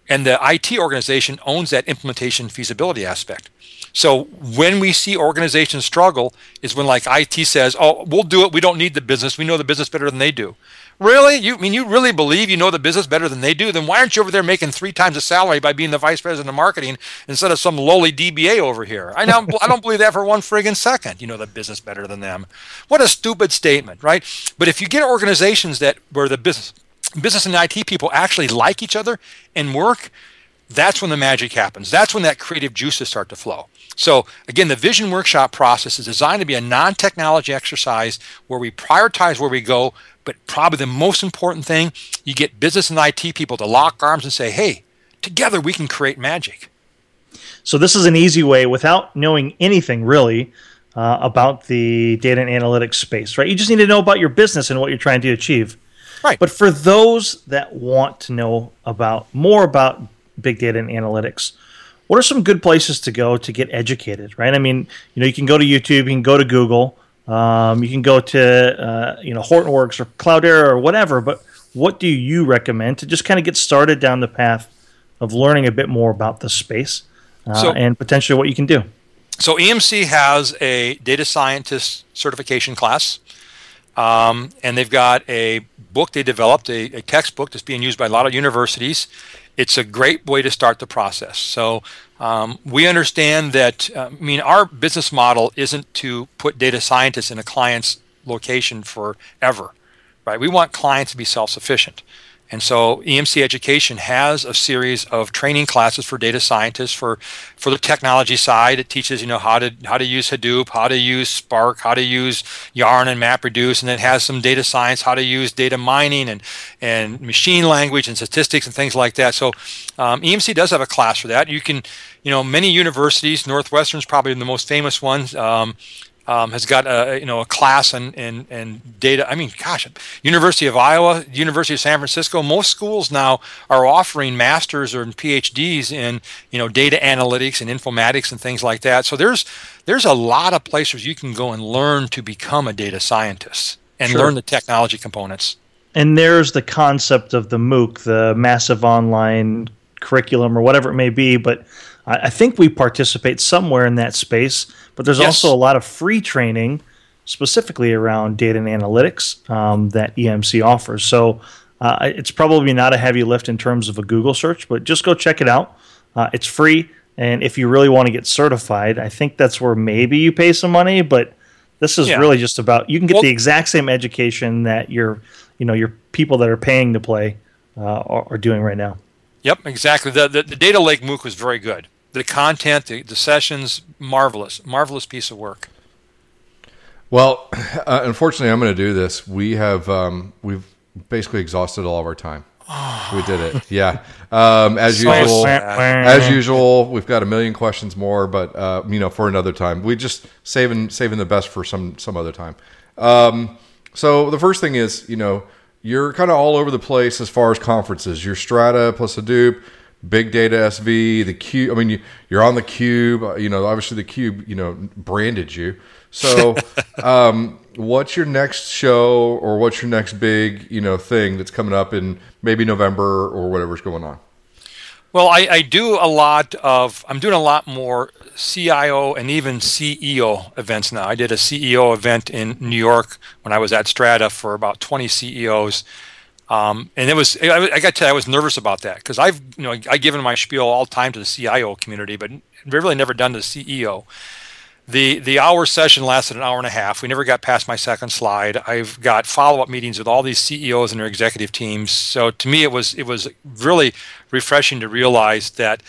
And the IT organization owns that implementation feasibility aspect. So when we see organizations struggle is when like IT says, "Oh, we'll do it. We don't need the business. We know the business better than they do." Really? You I mean you really believe you know the business better than they do? Then why aren't you over there making three times the salary by being the vice president of marketing instead of some lowly DBA over here? I don't I don't believe that for one friggin' second. You know the business better than them. What a stupid statement, right? But if you get organizations that where the business business and IT people actually like each other and work, that's when the magic happens. That's when that creative juices start to flow. So again, the vision workshop process is designed to be a non-technology exercise where we prioritize where we go, but probably the most important thing, you get business and IT people to lock arms and say, hey, together we can create magic. So this is an easy way without knowing anything really uh, about the data and analytics space, right? You just need to know about your business and what you're trying to achieve. Right. But for those that want to know about more about big data and analytics, what are some good places to go to get educated? Right. I mean, you know, you can go to YouTube, you can go to Google. Um, you can go to uh, you know Hortonworks or Cloudera or whatever. But what do you recommend to just kind of get started down the path of learning a bit more about the space uh, so, and potentially what you can do? So EMC has a data scientist certification class. Um, and they've got a book they developed, a, a, textbook that's being used by a lot of universities. It's a great way to start the process. So um, we understand that, uh, I mean, our business model isn't to put data scientists in a client's location forever, right? We want clients to be self sufficient. And so EMC Education has a series of training classes for data scientists for, for the technology side. It teaches you know how to how to use Hadoop, how to use Spark, how to use Yarn and MapReduce, and it has some data science, how to use data mining and and machine language and statistics and things like that. So um, EMC does have a class for that. You can you know many universities, Northwestern's probably the most famous one. Um, um, has got a you know a class in, in, in data. I mean, gosh, University of Iowa, University of San Francisco. Most schools now are offering masters or PhDs in you know data analytics and informatics and things like that. So there's there's a lot of places you can go and learn to become a data scientist and sure. learn the technology components. And there's the concept of the MOOC, the massive online curriculum or whatever it may be, but I, think we participate somewhere in that space, but there's yes. also a lot of free training specifically around data and analytics um, that EMC offers. So uh, it's probably not a heavy lift in terms of a Google search, but just go check it out. Uh, it's free, and if you really want to get certified, I think that's where maybe you pay some money. But this is yeah. really just about you can get well, the exact same education that your you know your people that are paying to play uh, are, are, doing right now. Yep, exactly. The, the, the data lake MOOC was very good the content, the, the sessions, marvelous, marvelous piece of work. Well, uh, unfortunately, I'm going to do this. We have um, we've basically exhausted all of our time. we did it. Yeah. Um, as usual, as usual, we've got a million questions more, but uh, you know, for another time. We just saving saving the best for some some other time. Um, so the first thing is, you know, you're kind of all over the place as far as conferences. Your Strata plus Hadoop, Big Data SV, the Cube. I mean, you, you're on the Cube. uh, You know, obviously the Cube, you know, branded you. So, um, what's your next show or what's your next big, you know, thing that's coming up in maybe November or whatever's going on? Well, I, I do a lot of, I'm doing a lot more CIO and even CEO events now. I did a CEO event in New York when I was at Strata for about 20 CEOs. Um, and it was, I, I got to I was nervous about that because I've, you know, I given my spiel all time to the CIO community, but really never done to the CEO. The the hour session lasted an hour and a half. We never got past my second slide. I've got follow up meetings with all these CEOs and their executive teams. So to me, it was it was really refreshing to realize that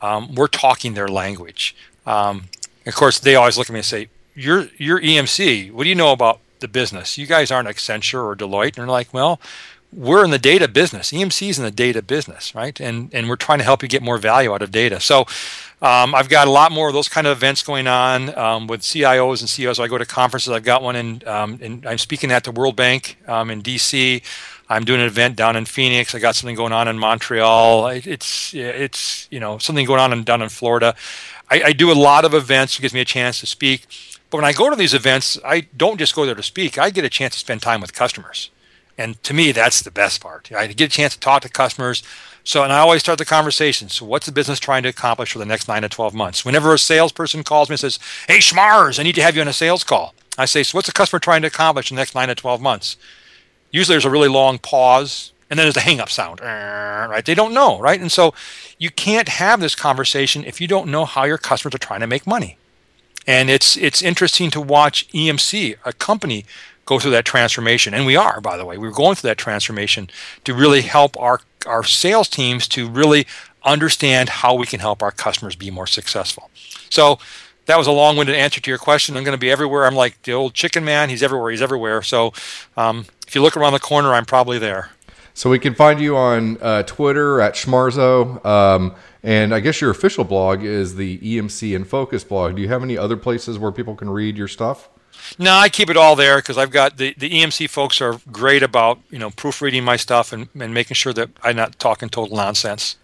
um, we're talking their language. Um, of course, they always look at me and say, "You're you're EMC. What do you know about the business? You guys aren't Accenture or Deloitte." And they're like, "Well." We're in the data business. EMC is in the data business, right? And and we're trying to help you get more value out of data. So um, I've got a lot more of those kind of events going on um, with CIOs and CEOs. I go to conferences. I've got one in, um, in I'm speaking at the World Bank um, in DC. I'm doing an event down in Phoenix. I got something going on in Montreal. It's it's you know something going on in, down in Florida. I, I do a lot of events. It gives me a chance to speak. But when I go to these events, I don't just go there to speak. I get a chance to spend time with customers. And to me, that's the best part. I get a chance to talk to customers. So, and I always start the conversation. So, what's the business trying to accomplish for the next nine to 12 months? Whenever a salesperson calls me and says, Hey, Schmars, I need to have you on a sales call, I say, So, what's the customer trying to accomplish in the next nine to 12 months? Usually there's a really long pause and then there's a hang up sound, right? They don't know, right? And so, you can't have this conversation if you don't know how your customers are trying to make money. And it's it's interesting to watch EMC, a company, go through that transformation. And we are, by the way, we're going through that transformation to really help our our sales teams to really understand how we can help our customers be more successful. So that was a long-winded answer to your question. I'm going to be everywhere. I'm like the old chicken man. He's everywhere. He's everywhere. So um, if you look around the corner, I'm probably there. So we can find you on uh, Twitter at Schmarzo. Um, and I guess your official blog is the EMC InFocus blog. Do you have any other places where people can read your stuff? No, I keep it all there because I've got the, the EMC folks are great about you know proofreading my stuff and, and making sure that I'm not talking total nonsense.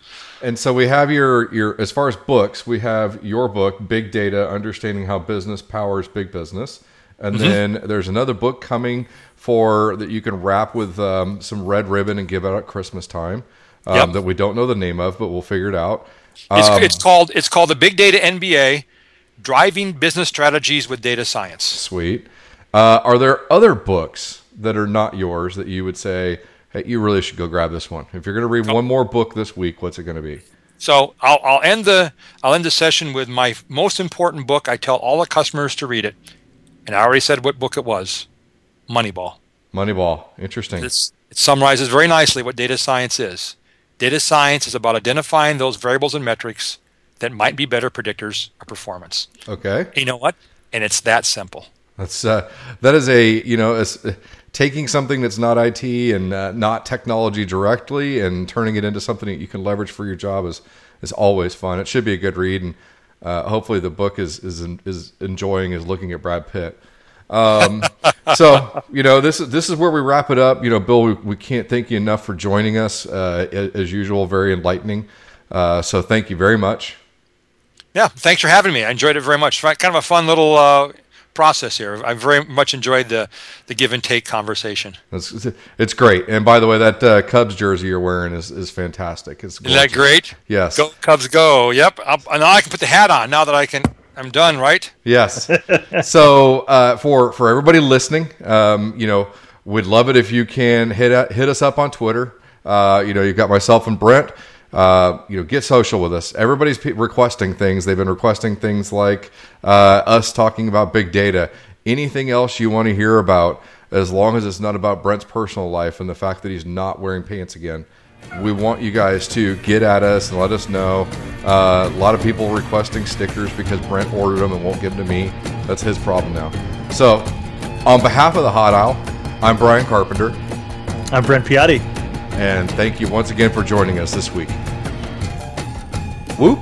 And so we have your your as far as books, we have your book, Big Data: Understanding How Business Powers Big Business, and then there's another book coming for that you can wrap with um, some red ribbon and give out at Christmas time um, Yep. that we don't know the name of, but we'll figure it out. It's, Um, it's called it's called the Big Data MBA, driving business strategies with data science. Sweet. Uh, are there other books that are not yours that you would say, hey, you really should go grab this one? If you're going to read one more book this week, what's it going to be? So I'll, I'll end the I'll end the session with my most important book. I tell all the customers to read it, and I already said what book it was, Moneyball. Moneyball. Interesting. It's, it summarizes very nicely what data science is. Data science is about identifying those variables and metrics that might be better predictors of performance. Okay. You know what? And it's that simple. That's uh, that is a you know as, taking something that's not IT and uh, not technology directly and turning it into something that you can leverage for your job is is always fun. It should be a good read, and uh, hopefully the book is is is enjoying is looking at Brad Pitt. Um, so you know this is this is where we wrap it up. You know, Bill, we, we can't thank you enough for joining us uh, as usual. Very enlightening. Uh, so thank you very much. Yeah, thanks for having me. I enjoyed it very much. Kind of a fun little uh, process here. I very much enjoyed the the give and take conversation. It's, it's great. And by the way, that uh, Cubs jersey you're wearing is, is fantastic. It's Isn't that great? Yes. Go Cubs, go! Yep. I'll, and now I can put the hat on. Now that I can, I'm done. Right? Yes. so uh, for for everybody listening, um, you know, we'd love it if you can hit uh, hit us up on Twitter. Uh, you know, you got myself and Brent uh, you know, get social with us. Everybody's pe- requesting things. They've been requesting things like uh, us talking about big data. Anything else you want to hear about, as long as it's not about Brent's personal life and the fact that he's not wearing pants again. We want you guys to get at us and let us know. Uh, a lot of people requesting stickers because Brent ordered them and won't give them to me. That's his problem now. So, on behalf of the Hot Aisle, I'm Brian Carpenter. I'm Brent Piatti. And thank you once again for joining us this week. Whoop!